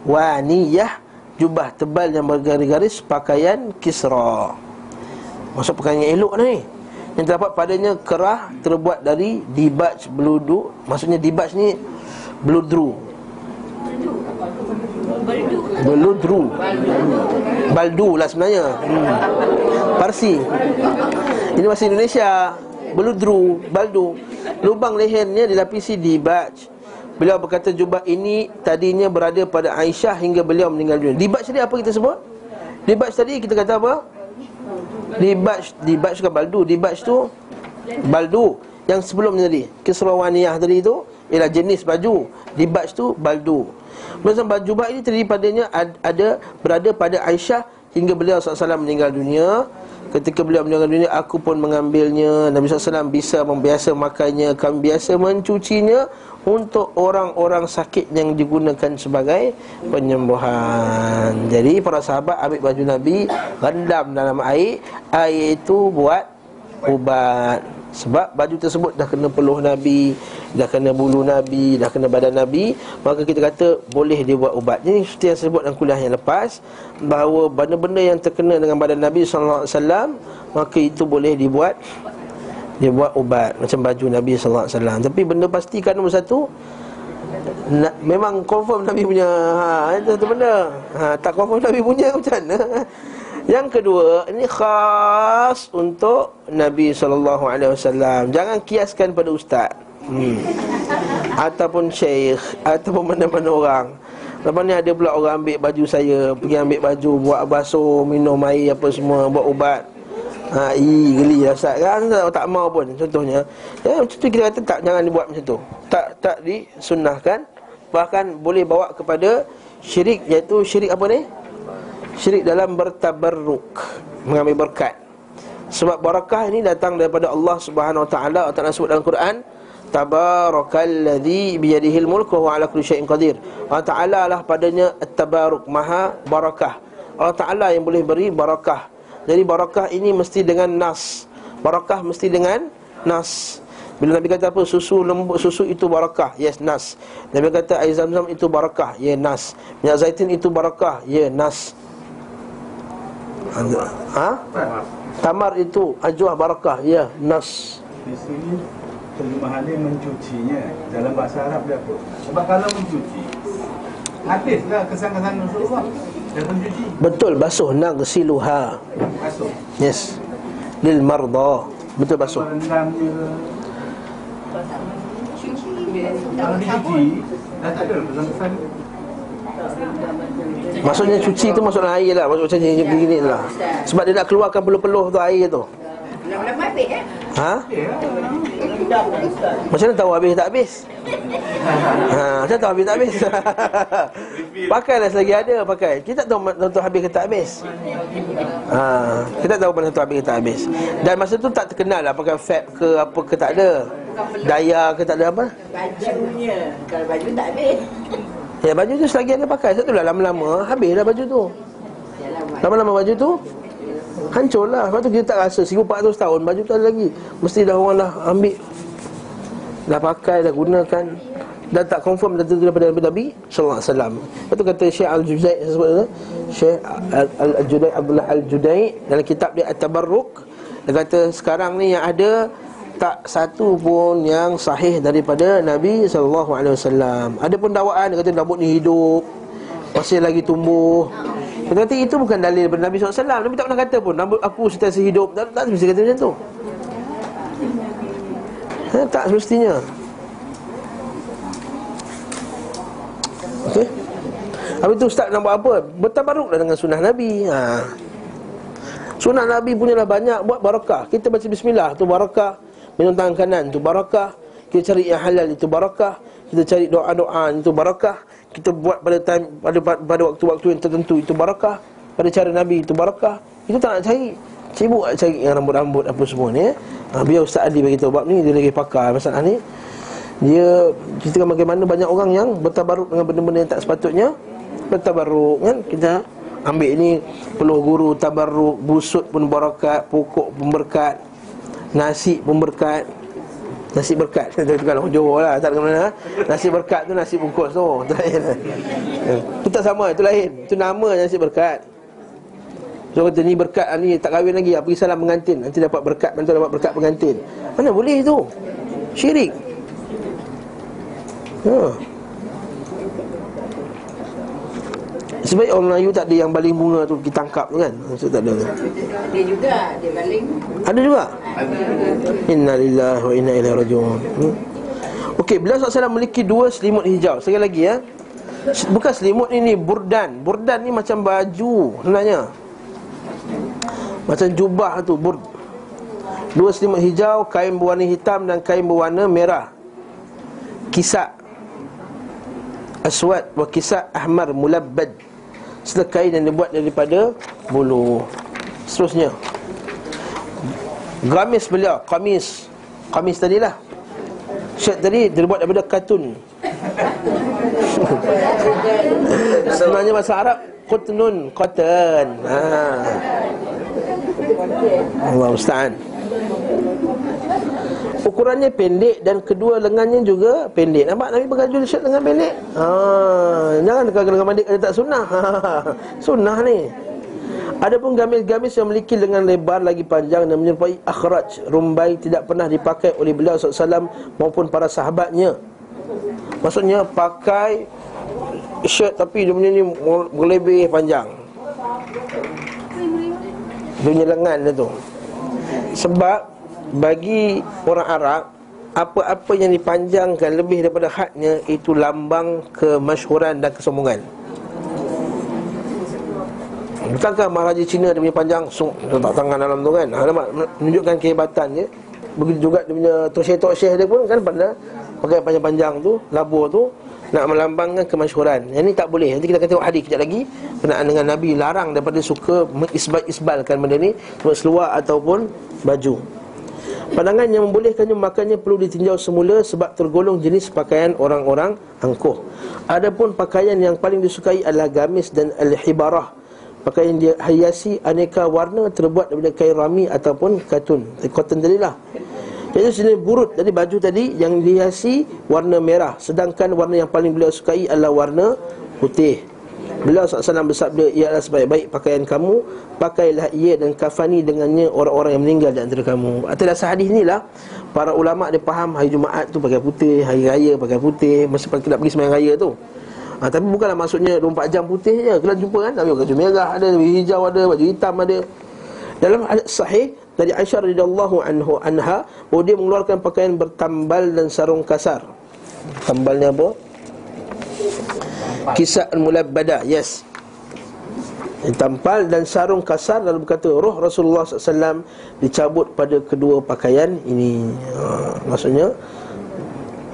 Waniyah jubah tebal yang bergaris-garis pakaian kisra. Maksud pakaian yang elok ni. Yang terdapat padanya kerah terbuat dari dibaj beludu. Maksudnya dibaj ni beludru. Beludru. Baldu lah sebenarnya. Hmm. Parsi. Ini bahasa Indonesia. Beludru, baldu. Lubang lehernya dilapisi dibaj. Beliau berkata jubah ini tadinya berada pada Aisyah hingga beliau meninggal dunia. Dibaj tadi apa kita sebut? Dibaj tadi kita kata apa? Dibaj, dibaj ke baldu. Dibaj tu baldu yang sebelumnya tadi. Kisrawaniyah tadi tu ialah jenis baju. Dibaj tu baldu. Maksudnya baju jubah ini tadi padanya ada berada pada Aisyah hingga beliau SAW meninggal dunia. Ketika beliau meninggal dunia Aku pun mengambilnya Nabi SAW bisa membiasa makannya Kami biasa mencucinya untuk orang-orang sakit yang digunakan sebagai penyembuhan. Jadi para sahabat ambil baju Nabi, rendam dalam air, air itu buat ubat. Sebab baju tersebut dah kena peluh Nabi, dah kena bulu Nabi, dah kena badan Nabi, maka kita kata boleh dia buat ubat. Jadi seperti yang saya sebut dalam kuliah yang lepas, bahawa benda-benda yang terkena dengan badan Nabi wasallam, maka itu boleh dibuat dia buat ubat macam baju Nabi wasallam. Tapi benda pastikan nombor satu na, memang confirm Nabi punya ha itu satu benda. Ha tak confirm Nabi punya *laughs* macam mana yang kedua ini khas untuk Nabi wasallam jangan kiaskan pada ustaz hmm. ataupun syekh ataupun mana-mana orang Lepas ni ada pula orang ambil baju saya Pergi ambil baju Buat basuh Minum air apa semua Buat ubat Ha, i geli rasa kan tak, tak mau pun contohnya. Ya macam tu kita kata tak jangan dibuat macam tu. Tak tak disunnahkan bahkan boleh bawa kepada syirik iaitu syirik apa ni? Syirik dalam bertabarruk, mengambil berkat. Sebab barakah ini datang daripada Allah Subhanahu Wa Taala Allah Taala sebut dalam Quran Tabarakalladzi biyadihil mulku wa ala kulli syai'in qadir. Allah Taala lah padanya at-tabaruk, maha barakah. Allah Taala yang boleh beri barakah. Jadi barakah ini mesti dengan nas. Barakah mesti dengan nas. Bila Nabi kata apa? Susu lembut, susu itu barakah. Yes, nas. Nabi kata air zam-zam itu barakah. Yes, nas. Minyak zaitun itu barakah. Yes, nas Ha? Tamar itu ajuah barakah Ya, nas Di sini terjemahannya mencucinya Dalam bahasa Arab dia apa? Sebab kalau mencuci Habislah kesan-kesan Rasulullah Betul basuh nagsiluha. Basuh. Yes. Lil marda. Betul basuh. Maksudnya cuci tu masuk air lah Masuk macam ni begini lah Sebab dia nak keluarkan peluh-peluh tu air tu Ha? Macam mana tahu habis tak habis? Ha, macam tahu habis tak habis? *laughs* Pakailah selagi ada pakai. Kita tak tahu tentu habis ke tak habis. Ha, kita tak tahu mana tentu habis ke tak habis. Dan masa tu tak terkenal lah pakai fat ke apa ke tak ada. Daya ke tak ada apa bajunya. Kalau baju tak ada. *laughs* Ya baju tu selagi anda pakai. Satu lah lama-lama. Habis dah baju tu. Lama-lama baju tu Hancur lah. Lepas tu kita tak rasa. 1400 tahun Baju tu ada lagi. Mesti dah orang dah ambil. Dah pakai Dah gunakan. Dan tak confirm Dah tentu daripada Nabi Sallallahu Alaihi Wasallam. Lepas tu kata Syekh tu Syekh Al-Judai Abdullah Al-Judai Dalam kitab dia At-Tabarruk Dia kata sekarang ni yang ada tak satu pun yang sahih daripada Nabi sallallahu alaihi wasallam. Ada pun dakwaan kata rambut ni hidup, masih lagi tumbuh. Kata itu bukan dalil daripada Nabi SAW Nabi tak pernah kata pun Rambut aku sentiasa hidup. Tak, tak mesti kata macam tu. Ha, Tak semestinya. Okey. Habis tu Ustaz nak buat apa? Bertabaruklah dengan sunnah Nabi. Ha. Sunnah Nabi punyalah banyak. Buat barakah. Kita baca bismillah tu barakah Minum tangan kanan tu barakah. Kita cari yang halal itu barakah. Kita cari doa-doa itu barakah. Kita buat pada time pada pada waktu-waktu yang tertentu itu barakah. Pada cara Nabi itu barakah. Itu tak nak cari. Sibuk nak cari yang rambut-rambut apa semua ni ha, Biar Ustaz Adi beritahu Bab ni dia lagi pakar masalah ni. Dia ceritakan bagaimana banyak orang yang Bertabaruk dengan benda-benda yang tak sepatutnya. Bertabaruk kan? Kita ambil ni Peluh guru tabaruk Busut pun barakat Pokok pun berkat Nasi pun berkat. Nasi berkat. Itu kan orang Johor lah. Tak mana. Nasi berkat tu nasi bungkus. Tu Itu lain. Itu tak sama. Itu lain. Itu nama nasi berkat. So kata ni berkat ni tak kahwin lagi. Pergi salam pengantin. Nanti dapat berkat. Nanti dapat berkat pengantin. Mana boleh tu? Syirik. Ha. Sebaik orang Melayu tak ada yang baling bunga tu kita tangkap tu kan. Maksud tak ada. Dia juga, dia baling. Ada juga? Inna lillahi wa inna ilaihi rajiun. Hmm? Okey, beliau SAW memiliki dua selimut hijau. Sekali lagi ya. Bukan selimut ini, burdan. Burdan ni macam baju sebenarnya. Macam jubah tu, burd. Dua selimut hijau, kain berwarna hitam dan kain berwarna merah. Kisak. Aswad wa kisak ahmar mulabbad Serta kain yang dibuat daripada bulu. Seterusnya. Gamis beliau, kamis. Kamis tadilah. Shirt tadi dibuat daripada katun. *laughs* Sebenarnya bahasa Arab Qutnun, cotton. Ha. Allah Ustaz Ukurannya pendek dan kedua lengannya juga pendek Nampak Nabi pakai baju shirt lengan pendek ha. Jangan dekat lengan pendek ada tak sunnah. *laughs* Sunnah ni Adapun gamis-gamis yang memiliki lengan lebar lagi panjang dan menyerupai akhraj rumbai tidak pernah dipakai oleh beliau SAW maupun para sahabatnya. Maksudnya pakai shirt tapi dia punya ni berlebih panjang. Dia punya lengan dia tu. Sebab bagi orang Arab apa-apa yang dipanjangkan lebih daripada hadnya itu lambang kemasyhuran dan kesombongan. Bukankah Maharaja Cina dia punya panjang? Sung, letak tangan dalam tu kan? Ha, menunjukkan kehebatan dia. Begitu juga dia punya tosyeh syekh dia pun kan? Pada Pakai panjang-panjang tu, labur tu Nak melambangkan kemasyhuran. Yang ni tak boleh, nanti kita akan tengok hadis kejap lagi. Kenaan dengan Nabi larang daripada suka mengisbal-isbalkan benda ni. Seluar ataupun baju Pandangan yang membolehkannya makannya perlu ditinjau semula sebab tergolong jenis pakaian orang-orang angkuh. Adapun pakaian yang paling disukai adalah gamis dan al-hibarah Pakaian dia hiasi aneka warna terbuat daripada kain rami ataupun katun. Cotton tadi lah. Jadi sini burut Jadi baju tadi yang dihiasi warna merah Sedangkan warna yang paling beliau sukai adalah warna putih Beliau SAW bersabda Ialah sebaik-baik pakaian kamu Pakailah ia dan kafani dengannya orang-orang yang meninggal di antara kamu Atas dasar hadis ni lah Para ulama' dia faham hari Jumaat tu pakai putih Hari Raya pakai putih Masa nak pergi semayang raya tu ha, Tapi bukanlah maksudnya 24 jam putih je Kalian jumpa kan Tapi baju merah ada, baju hijau ada, baju hitam ada Dalam sahih dari Aisyah radhiyallahu anhu anha bahawa dia mengeluarkan pakaian bertambal dan sarung kasar. Tambalnya apa? Kisah mulabbada. Yes. Tampal dan sarung kasar lalu berkata roh Rasulullah SAW dicabut pada kedua pakaian ini. Ha, maksudnya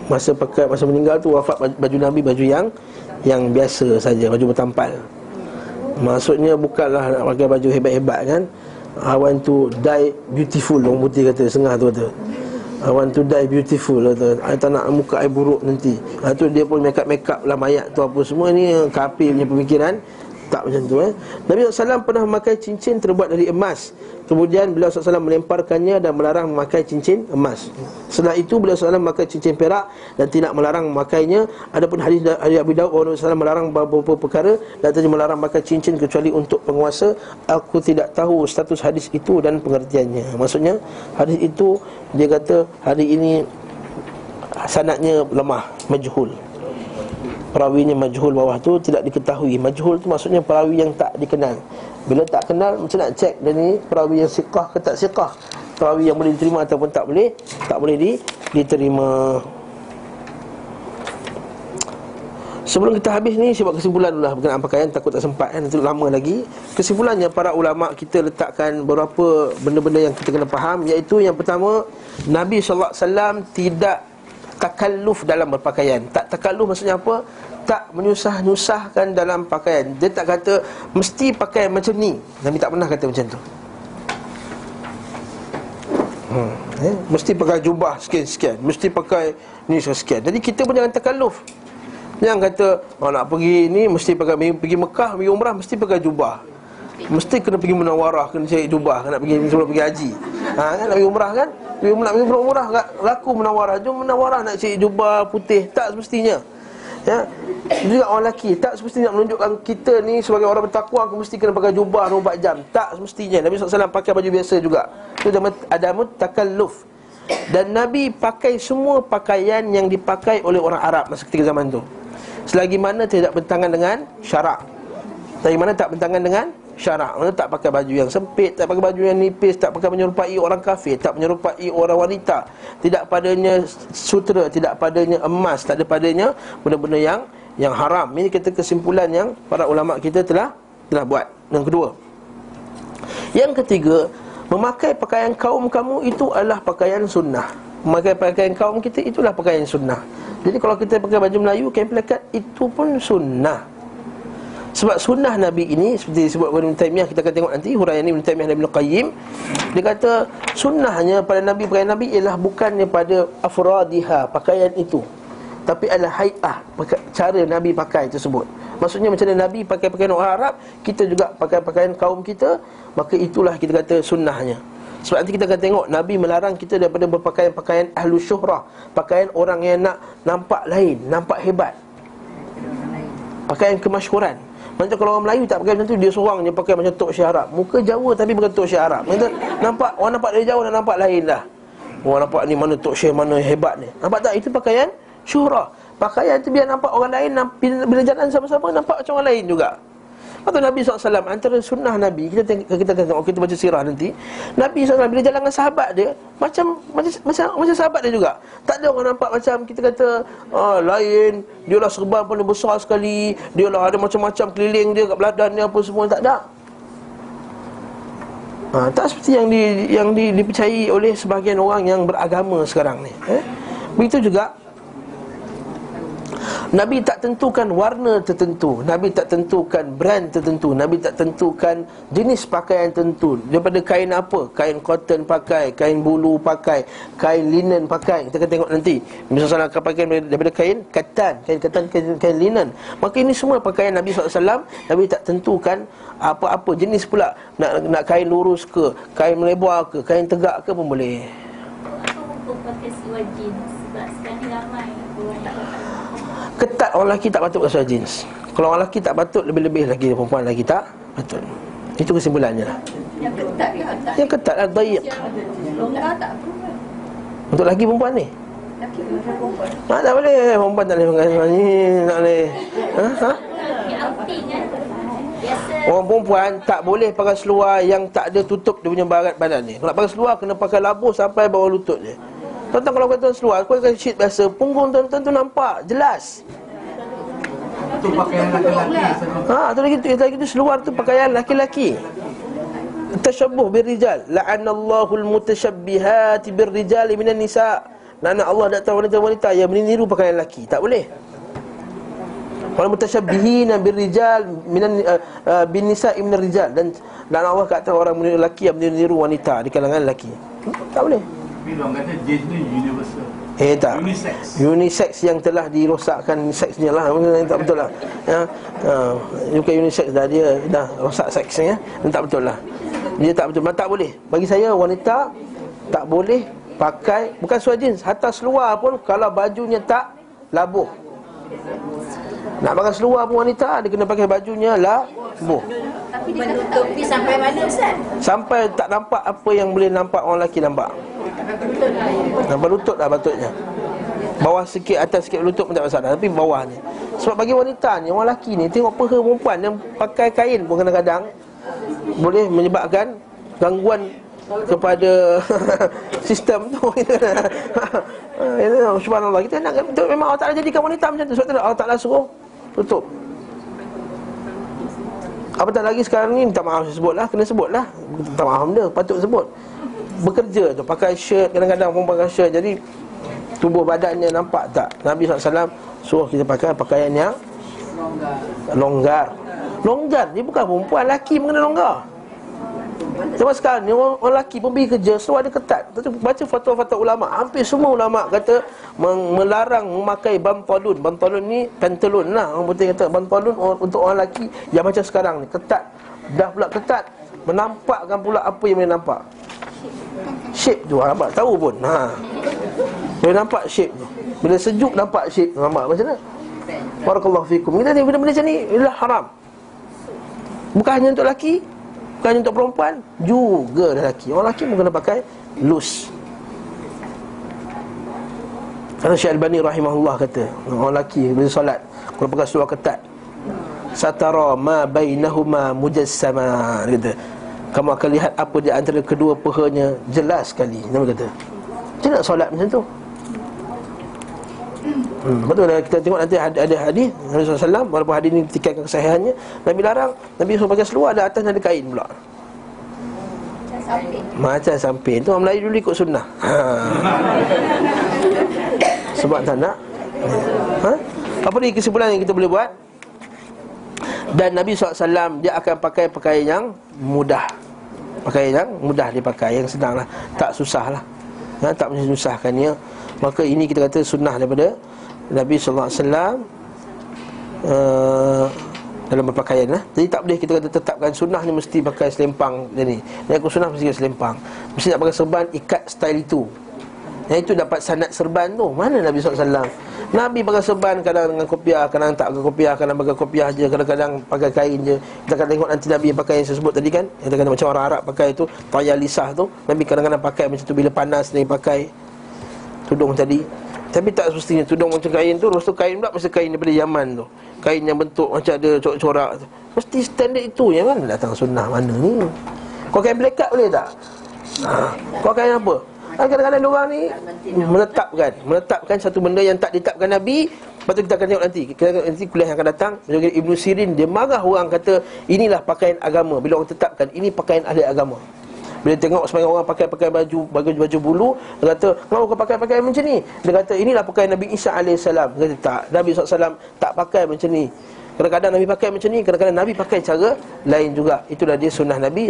masa pakai masa meninggal tu wafat baju Nabi baju yang yang biasa saja baju bertampal. Maksudnya bukanlah nak pakai baju hebat-hebat kan I want to die beautiful Orang putih kata Sengah tu kata I want to die beautiful atau I tak nak muka I buruk nanti. Ha tu dia pun make up make up lah mayat tu apa semua ni kafir punya pemikiran tak macam tu eh. Nabi SAW pernah memakai cincin terbuat dari emas. Kemudian beliau SAW melemparkannya dan melarang memakai cincin emas. Setelah itu beliau SAW memakai cincin perak dan tidak melarang memakainya. Adapun hadis dari Abu Daud Nabi SAW melarang beberapa perkara dan tidak melarang memakai cincin kecuali untuk penguasa. Aku tidak tahu status hadis itu dan pengertiannya. Maksudnya hadis itu dia kata hari ini sanadnya lemah, majhul perawinya majhul bawah tu tidak diketahui. Majhul tu maksudnya perawi yang tak dikenal. Bila tak kenal macam nak cek dia ni perawi yang siqah ke tak siqah? Perawi yang boleh diterima ataupun tak boleh tak boleh di, diterima. Sebelum kita habis ni buat kesimpulan lah. Berkenaan pakaian Takut tak sempat kan? Itu lama lagi. Kesimpulannya Para ulama' kita letakkan Beberapa benda-benda yang kita kena faham. Iaitu yang pertama Nabi SAW tidak takalluf dalam berpakaian. Tak takalluf maksudnya apa? Tak menyusah-nyusahkan dalam pakaian. Dia tak kata Mesti pakai macam ni. Nabi tak pernah kata macam tu. Hmm. eh? Mesti pakai jubah sekian-sekian. Mesti pakai ni sekian Jadi kita pun jangan takalluf. Jangan kata oh, Nak pergi ni Mesti pakai pergi Mekah Pergi umrah Mesti pakai jubah Mesti kena pergi menawarah Kena cari jubah Nak pergi sebelum pergi haji. Ha, kan? Nak pergi umrah kan? Nak pergi umrah Laku menawarah Jom menawarah nak cari jubah putih. Tak semestinya. Ya, juga orang lelaki Tak semestinya nak menunjukkan kita ni Sebagai orang bertakwa Aku mesti kena pakai jubah 24 jam. Tak semestinya. Nabi SAW pakai baju biasa juga. Itu ada mutakalluf Dan Nabi pakai semua pakaian Yang dipakai oleh orang Arab Masa ketika zaman tu. Selagi mana tidak bertangan dengan syarak. Selagi mana tak bertangan dengan syarak. Mana tak pakai baju yang sempit Tak pakai baju yang nipis Tak pakai menyerupai orang kafir Tak menyerupai orang wanita. Tidak padanya sutra Tidak padanya emas Tak ada padanya benda-benda yang yang haram. Ini kita kesimpulan yang para ulama kita telah telah buat. Yang kedua. Yang ketiga Memakai pakaian kaum kamu itu adalah pakaian sunnah. Memakai pakaian kaum kita itulah pakaian sunnah. Jadi kalau kita pakai baju Melayu Kain pelekat itu pun sunnah sebab sunnah Nabi ini Seperti disebut oleh Ibn Taymiyah Kita akan tengok nanti Huraian Ibn Taymiyah dan Ibn Qayyim Dia kata Sunnahnya pada Nabi Pakaian Nabi ialah bukannya pada Afradiha Pakaian itu. Tapi adalah hay'ah Cara Nabi pakai tersebut. Maksudnya macam mana Nabi pakai pakaian orang Arab Kita juga pakai pakaian kaum kita Maka itulah kita kata sunnahnya. Sebab nanti kita akan tengok Nabi melarang kita daripada berpakaian-pakaian ahlu syuhrah Pakaian orang yang nak nampak lain, nampak hebat. Pakaian kemasyhuran macam kalau orang Melayu tak pakai macam tu Dia seorang je pakai macam Tok Syekh Arab. Muka Jawa tapi pakai Tok Syekh Arab. Maksudnya, nampak, Orang nampak dari jauh dah nampak lain dah. Orang nampak ni mana Tok Syekh mana hebat ni. Nampak tak? Itu pakaian syuhrah Pakaian tu biar nampak orang lain Bila jalan sama-sama nampak macam orang lain juga Atau Nabi SAW Antara sunnah Nabi Kita tengok, kita tengok Kita baca sirah nanti Nabi SAW Bila jalan dengan sahabat dia Macam Macam macam, macam sahabat dia juga Tak ada orang nampak macam Kita kata ah, Lain Dia lah serban paling besar sekali Dia lah ada macam-macam Keliling dia kat beladan dia Apa semua Tak ada Ha, tak seperti yang di, yang di, dipercayai oleh sebahagian orang yang beragama sekarang ni. Eh? Begitu juga Nabi tak tentukan warna tertentu Nabi tak tentukan brand tertentu Nabi tak tentukan jenis pakaian tertentu. Daripada kain apa? Kain cotton pakai Kain bulu pakai Kain linen pakai. Kita akan tengok nanti. Misalnya akan pakai daripada kain katan Kain katan, kain, kain linen. Maka ini semua pakaian Nabi SAW Nabi tak tentukan apa-apa jenis pula. Nak, nak kain lurus ke Kain melebar ke Kain tegak ke pun boleh Apa pakai seluar jeans Sebab sekarang ni ramai Orang tak pakai ketat orang lelaki tak patut pakai jeans. Kalau orang lelaki tak patut lebih-lebih lagi perempuan lagi tak patut. Itu kesimpulannya lah. Yang ketat ke tak? Yang ketat lah dayiq. Kan? Untuk lelaki perempuan ni. Ha, tak boleh perempuan tak boleh pakai ni tak boleh. Ha? ha? Orang perempuan tak boleh pakai seluar yang tak ada tutup dia punya barat badan ni. Kalau pakai seluar kena pakai labuh sampai bawah lutut je. Tuan-tuan kalau kata seluar, kau pakai sheet biasa, punggung tuan-tuan tu nampak jelas. Itu pakaian lelaki Ha, tu lagi tu, lagi tu seluar tu pakaian laki-laki. Tashabbuh birrijal. La'anallahu almutashabbihati birrijal minan nisa. Lana Allah datang wanita-wanita yang meniru pakaian lelaki. Tak boleh. Wal mutashabbihina birrijal minan uh, uh, bin nisa minar rijal dan dan Allah kata orang meniru lelaki yang meniru wanita di kalangan lelaki. Hmm? Tak boleh. Tapi orang kata jeans ni universal. Eh tak. Unisex. Unisex yang telah dirosakkan seksnya lah. Tak betul lah. Ya? Ha, bukan unisex dah. Dia Dah rosak seksnya. Tak betul lah. Dia tak betul. Tak boleh. Bagi saya wanita Tak boleh pakai Bukan seluar jeans. Hatta seluar pun Kalau bajunya tak Labuh Nak pakai seluar pun wanita Dia kena pakai bajunya labuh Menutupi sampai mana Ustaz? Sampai tak nampak apa yang boleh nampak orang lelaki nampak. Nampak lutut lah patutnya. Bawah sikit, atas sikit lutut pun tak masalah. Tapi bawah ni. Sebab bagi wanita ni, orang lelaki ni Tengok peha perempuan yang pakai kain pun kadang-kadang Boleh menyebabkan Gangguan kepada *laughs* sistem tu. *laughs* Itu subhanallah kita nak betul memang Allah Taala jadikan wanita macam tu. Sebab tu Allah Taala suruh tutup. Apatah lagi sekarang ni? Minta maaf sebutlah kena sebutlah. Minta maaf benda patut sebut. Bekerja tu pakai shirt kadang-kadang pun pakai shirt. Jadi tubuh badannya nampak tak? Nabi SAW suruh kita pakai pakaian yang longgar. Longgar? Dia bukan perempuan lelaki pun kena longgar Sebab sekarang ni orang, orang lelaki pun pergi kerja Seluar dia ketat. Baca fatwa-fatwa ulama' Hampir semua ulama' kata Melarang memakai bantalun Bantalun ni pantalon lah. Orang putih kata bantalun untuk orang lelaki Yang macam sekarang ni. Ketat. Dah pula ketat Menampakkan pula apa yang boleh nampak. Shape tu nampak? Tahu pun. Ha. Boleh nampak shape tu. Bila sejuk nampak shape Nampak macam mana? Barakallahu fikum. Kita tengok benda-benda macam ni Ialah haram. Bukan hanya untuk lelaki Bukan untuk perempuan Juga lelaki. Orang lelaki pun kena pakai Loose. Kata Syekh Al-Bani rahimahullah kata Orang lelaki bila solat Kalau pakai seluar ketat Satara ma bainahuma mujassama. Kata Kamu akan lihat apa di antara kedua pehanya Jelas sekali. Dia kata Macam nak solat macam tu Hmm, betul dah kita tengok nanti ada, ada hadis Nabi SAW walaupun hadis ni tikaikan kesahihannya Nabi larang Nabi suruh pakai seluar ada atas ada kain pula. Sampai. Macam samping. Tu orang Melayu dulu ikut sunnah. Ha. Sebab tak nak. Ha? Apa ni kesimpulan yang kita boleh buat? Dan Nabi SAW Dia akan pakai pakaian yang mudah. Pakaian yang mudah dia pakai Yang senang lah Tak susah lah ha? Tak menyusahkannya Maka ini kita kata sunnah daripada Nabi SAW uh, dalam berpakaian lah. Jadi tak boleh kita kata tetapkan sunnah ni mesti pakai selempang dia ni. Aku sunnah mesti pakai selempang. Mesti nak pakai serban ikat style itu. Yang itu dapat sanad serban tu. Mana Nabi SAW? Nabi pakai serban kadang dengan kopiah, kadang tak pakai kopiah, kadang pakai kopiah je, kadang-kadang pakai kain je. Kita akan tengok nanti Nabi pakai yang saya sebut tadi kan. Yang kata macam orang Arab pakai tu, tayalisah tu. Nabi kadang-kadang pakai macam tu bila panas ni pakai tudung tadi. Tapi tak semestinya. Tudung macam kain tu Lepas tu kain pula mesti kain daripada Yaman tu. Kain yang bentuk macam ada corak-corak tu. Mesti standard itu yang mana datang sunnah mana ni? Kau kain blackout boleh tak? Ha. Kau kain apa? Kan kadang-kadang orang ni menetapkan. Menetapkan satu benda yang tak ditetapkan Nabi. Lepas tu kita akan tengok nanti. Kita, Nanti kuliah yang akan datang. Ibn Sirin Dia marah orang kata Inilah pakaian agama. Bila orang tetapkan Ini pakaian ahli agama bila tengok sebagai orang pakai pakai baju baju baju bulu, dia kata, "Kenapa kau pakai pakai macam ni?" Dia kata, "Inilah pakaian Nabi Isa AS." Dia kata, "Tak, Nabi SAW tak pakai macam ni." Kadang-kadang Nabi pakai macam ni, kadang-kadang Nabi pakai cara lain juga. Itulah dia sunnah Nabi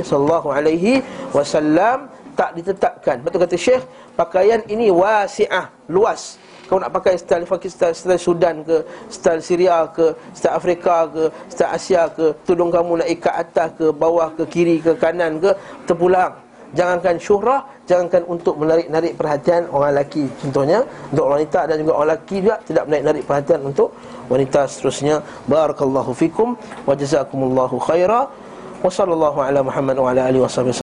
wasallam tak ditetapkan. Betul kata Syekh, pakaian ini wasi'ah, luas. Kau nak pakai style Pakistan, style Sudan ke, style Syria ke, style Afrika ke, style Asia ke, tudung kamu nak ikat atas ke, bawah ke, kiri ke, kanan ke, terpulang. Jangankan syuhrah, jangankan untuk menarik-narik perhatian orang lelaki. Contohnya, untuk wanita dan juga orang lelaki juga tidak menarik-narik perhatian untuk wanita seterusnya. Barakallahu fikum wa jazakumullahu khaira. Wa sallallahu ala Muhammad wa ala alihi wa sahbihi